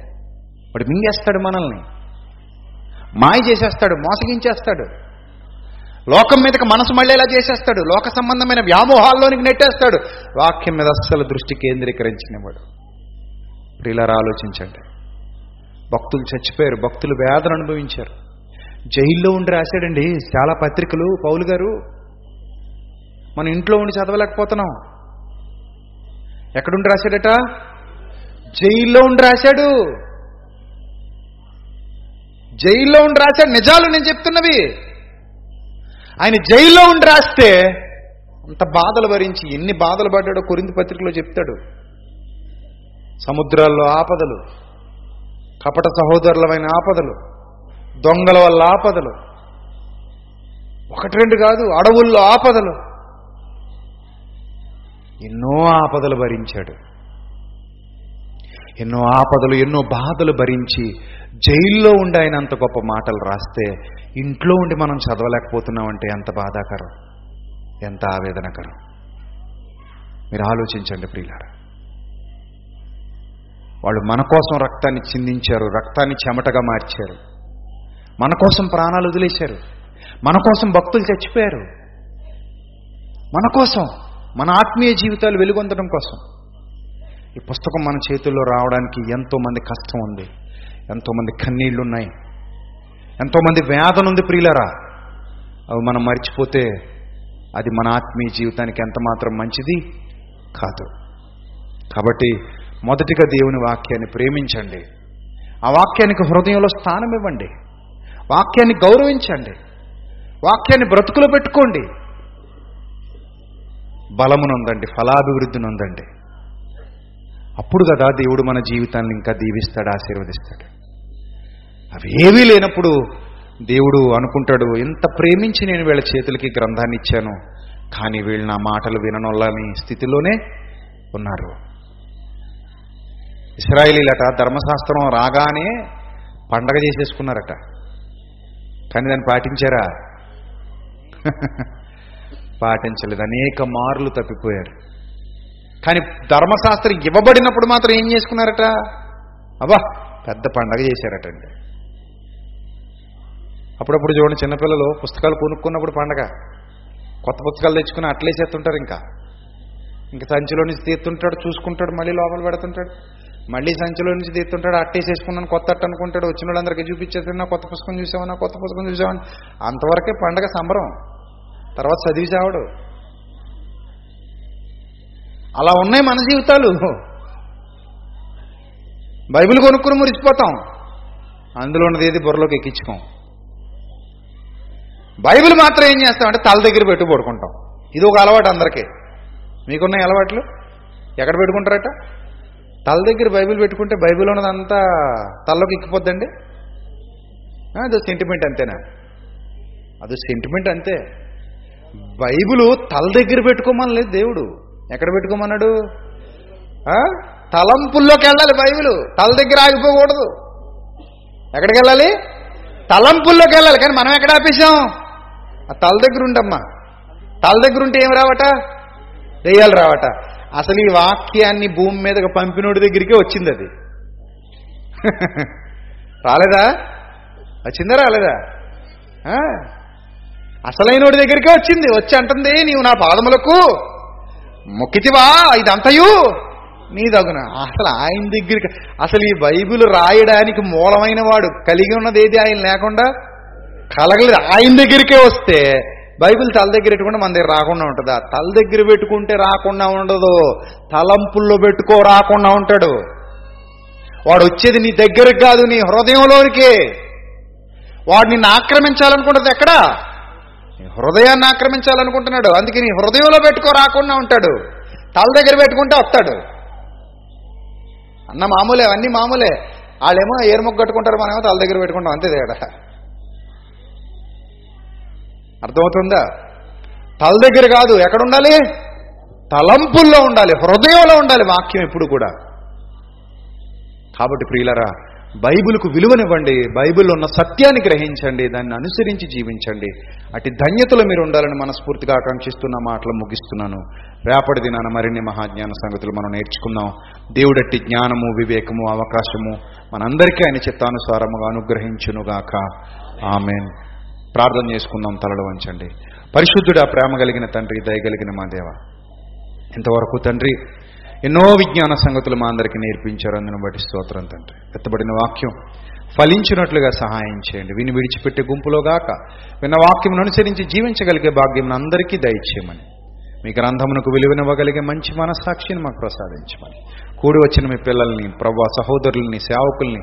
వాడు మింగేస్తాడు మనల్ని. మాయ చేసేస్తాడు మోసగించేస్తాడు. లోకం మీదకి మనసు మళ్ళేలా చేసేస్తాడు? లోక సంబంధమైన వ్యామోహాల్లోనికి నెట్టేస్తాడు. వాక్యం మీద అస్సలు దృష్టి కేంద్రీకరించినవాడు ఇలా ఆలోచించండి. భక్తులు చచ్చిపోయారు భక్తులు వేదన అనుభవించారు. జైల్లో ఉండి రాశాడండి చాలా పత్రికలు. పౌలు గారు మన ఇంట్లో ఉండి చదవలేకపోతున్నాం. ఎక్కడుండి రాశాడట? జైల్లో ఉండి రాశాడు. జైల్లో ఉండి రాశాడు. నిజాలు నేను చెప్తున్నవి. ఆయన జైల్లో ఉండి రాస్తే అంత బాధలు భరించి ఎన్ని బాధలు పడ్డాడో కొరింది పత్రికలో చెప్తాడు. సముద్రాల్లో ఆపదలు కపట సహోదరులమైన ఆపదలు దొంగల వల్ల ఆపదలు ఒకటి రెండు కాదు అడవుల్లో ఆపదలు. ఎన్నో ఆపదలు భరించాడు. ఎన్నో ఆపదలు ఎన్నో బాధలు భరించి జైల్లో ఉండి ఆయన అంత గొప్ప మాటలు రాస్తే ఇంట్లో ఉండి మనం చదవలేకపోతున్నామంటే ఎంత బాధాకరం ఎంత ఆవేదనకరం. మీరు ఆలోచించండి ప్రియులారా. వాళ్ళు మన కోసం రక్తాన్ని చిందించారు రక్తాన్ని చెమటగా మార్చారు. మన కోసం ప్రాణాలు వదిలేశారు. మన కోసం భక్తులు చచ్చిపోయారు. మన కోసం మన ఆత్మీయ జీవితాలు వెలుగొందడం కోసం. ఈ పుస్తకం మన చేతుల్లో రావడానికి ఎంతోమంది కష్టం ఉంది. ఎంతోమంది కన్నీళ్ళు ఉన్నాయి ఎంతోమంది వేదన ఉంది ప్రియులరా. అవి మనం మర్చిపోతే అది మన ఆత్మీయ జీవితానికి ఎంత మాత్రం మంచిది? కాదు. కాబట్టి మొదటిగా దేవుని వాక్యాన్ని ప్రేమించండి. ఆ వాక్యానికి హృదయంలో స్థానం ఇవ్వండి. వాక్యాన్ని గౌరవించండి. వాక్యాన్ని బ్రతుకులో పెట్టుకోండి. బలమునందండి ఫలాభివృద్ధిని ఉందండి అప్పుడు కదా దేవుడు మన జీవితాన్ని ఇంకా దీవిస్తాడు ఆశీర్వదిస్తాడు. అవేవీ లేనప్పుడు దేవుడు అనుకుంటాడు ఇంత ప్రేమించి నేను వీళ్ళ చేతులకి గ్రంథాన్ని ఇచ్చాను కానీ వీళ్ళు నా మాటలు విననొల్లని స్థితిలోనే ఉన్నారు. ఇస్రాయేలీలట ధర్మశాస్త్రం రాగానే పండగ చేసేసుకున్నారట. కానీ దాన్ని పాటించారా? పాటించలేదు. అనేక మార్లు తప్పిపోయారు. కానీ ధర్మశాస్త్రం ఇవ్వబడినప్పుడు మాత్రం ఏం చేసుకున్నారట? అబ్బా పెద్ద పండగ చేశారటండి అప్పుడప్పుడు చూడండి చిన్నపిల్లలు పుస్తకాలు కొనుక్కున్నప్పుడు పండగ. కొత్త పుస్తకాలు తెచ్చుకుని అట్లేసేస్తుంటారు ఇంకా. ఇంకా సంచిలో నుంచి తీస్తుంటాడు చూసుకుంటాడు మళ్ళీ లోపల పెడుతుంటాడు. మళ్ళీ సంచిలో నుంచి తీస్తుంటాడు అట్టేసేసుకున్నాను కొత్త అట్ట అనుకుంటాడు. వచ్చిన వాళ్ళందరికీ చూపించేస్తున్నా కొత్త పుస్తకం చూసామన్నా కొత్త పుస్తకం చూసామని అంతవరకే పండగ సంబరం. తర్వాత చదివి చావడు. అలా ఉన్నాయి మన జీవితాలు. బైబిల్ కొనుక్కుని మురిసిపోతాం. అందులో ఉన్నది ఏది? బుర్రలోకి ఎక్కించుకోం. బైబిల్ మాత్రం ఏం చేస్తామంటే తల దగ్గర పెట్టు పడుకుంటాం. ఇది ఒక అలవాటు అందరికీ. మీకున్న అలవాట్లు? ఎక్కడ పెట్టుకుంటారట? తల దగ్గర బైబిల్ పెట్టుకుంటే బైబిల్ ఉన్నదంతా తలలోకి ఎక్కిపోద్దండి అదో సెంటిమెంట్ అంతేనా? అదో సెంటిమెంట్ అంతే. బైబిల్ తల దగ్గర పెట్టుకోమని లేదు దేవుడు. ఎక్కడ పెట్టుకోమన్నాడు? తలంపుల్లోకి వెళ్ళాలి బైబిల్. తల దగ్గర ఆగిపోకూడదు. ఎక్కడికి వెళ్ళాలి? తలంపుల్లోకి వెళ్ళాలి కానీ మనం ఎక్కడ ఆపేసాం ఆ తల దగ్గర ఉండమ్మా తల దగ్గర ఉంటే ఏం రావట? దెయ్యాలు రావట. అసలు ఈ వాక్యాన్ని భూమి మీదకి పంపినోడి దగ్గరికే వచ్చింది అది. రాలేదా? వచ్చిందా రాలేదా? అసలైనోడి దగ్గరికే వచ్చింది. వచ్చి అంటుంది నీవు నా పాదములకు మొక్కితివా? ఇదంతయు నీదగున అసలు ఆయన దగ్గరికి అసలు ఈ బైబిల్ రాయడానికి మూలమైన వాడు కలిగి ఉన్నది ఏది? ఆయన లేకుండా కలగలేదు. ఆయన దగ్గరికే వస్తే బైబిల్ తల దగ్గర పెట్టుకుంటే మన దగ్గర రాకుండా ఉంటుందా? తల దగ్గర పెట్టుకుంటే రాకుండా ఉండదు. తలంపుల్లో పెట్టుకో రాకుండా ఉంటాడు. వాడు వచ్చేది నీ దగ్గరకు కాదు నీ హృదయంలోనికే. వాడు నిన్ను ఆక్రమించాలనుకుంటుంది ఎక్కడా? నీ హృదయాన్ని ఆక్రమించాలనుకుంటున్నాడు. అందుకే నీ హృదయంలో పెట్టుకో రాకుండా ఉంటాడు. తల దగ్గర పెట్టుకుంటే వస్తాడు. అన్న మామూలే అవన్నీ మామూలే. వాళ్ళేమో ఏరుముక్క కట్టుకుంటారు మనమేమో తల దగ్గర పెట్టుకుంటాం. అంతే తేడా. అర్థమవుతుందా? తల దగ్గర కాదు ఎక్కడ ఉండాలి తలంపుల్లో ఉండాలి హృదయంలో ఉండాలి వాక్యం ఎప్పుడు కూడా. కాబట్టి ప్రియులరా బైబిల్కు విలువనివ్వండి బైబిల్లో ఉన్న సత్యాన్ని గ్రహించండి దాన్ని అనుసరించి జీవించండి. అటు ధన్యతలు మీరు ఉండాలని మనస్ఫూర్తిగా ఆకాంక్షిస్తున్న మాటలు ముగిస్తున్నాను. రేపటి దినాన మరిన్ని మహాజ్ఞాన సంగతులు మనం నేర్చుకుందాం. దేవుడట్టి జ్ఞానము వివేకము అవకాశము మనందరికీ ఆయన చిత్తానుసారముగా అనుగ్రహించునుగాక. ఆమెన్. ప్రార్థన చేసుకుందాం తలలు వంచండి. పరిశుద్ధుడా ప్రేమ కలిగిన తండ్రి దయగలిగిన మా దేవ. ఇంతవరకు తండ్రి ఎన్నో విజ్ఞాన సంగతులు మా అందరికీ నేర్పించారు. అందును బట్టి స్తోత్రం తండ్రి. ఎత్తబడిన వాక్యం ఫలించినట్లుగా సహాయం చేయండి. విని విడిచిపెట్టే గుంపులో గాక విన్న వాక్యం అనుసరించి జీవించగలిగే భాగ్యం అందరికీ దయచేయమని. మీ గ్రంథమునకు విలువనివ్వగలిగే మంచి మనసాక్షిని మాకు ప్రసాదించమని. కూడి వచ్చిన మీ పిల్లల్ని ప్రభా సహోదరుల్ని సేవకుల్ని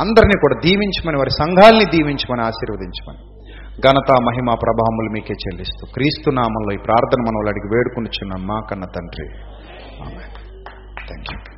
అందరినీ కూడా దీవించమని వారి సంఘాల్ని దీవించమని ఆశీర్వదించమని. ఘనత మహిమ ప్రభావములు మీకే చెల్లిస్తూ క్రీస్తు నామంలో ఈ ప్రార్థన మనవులు అడిగి వేడుకునిచున్నాం మా కన్న తండ్రి. Thank you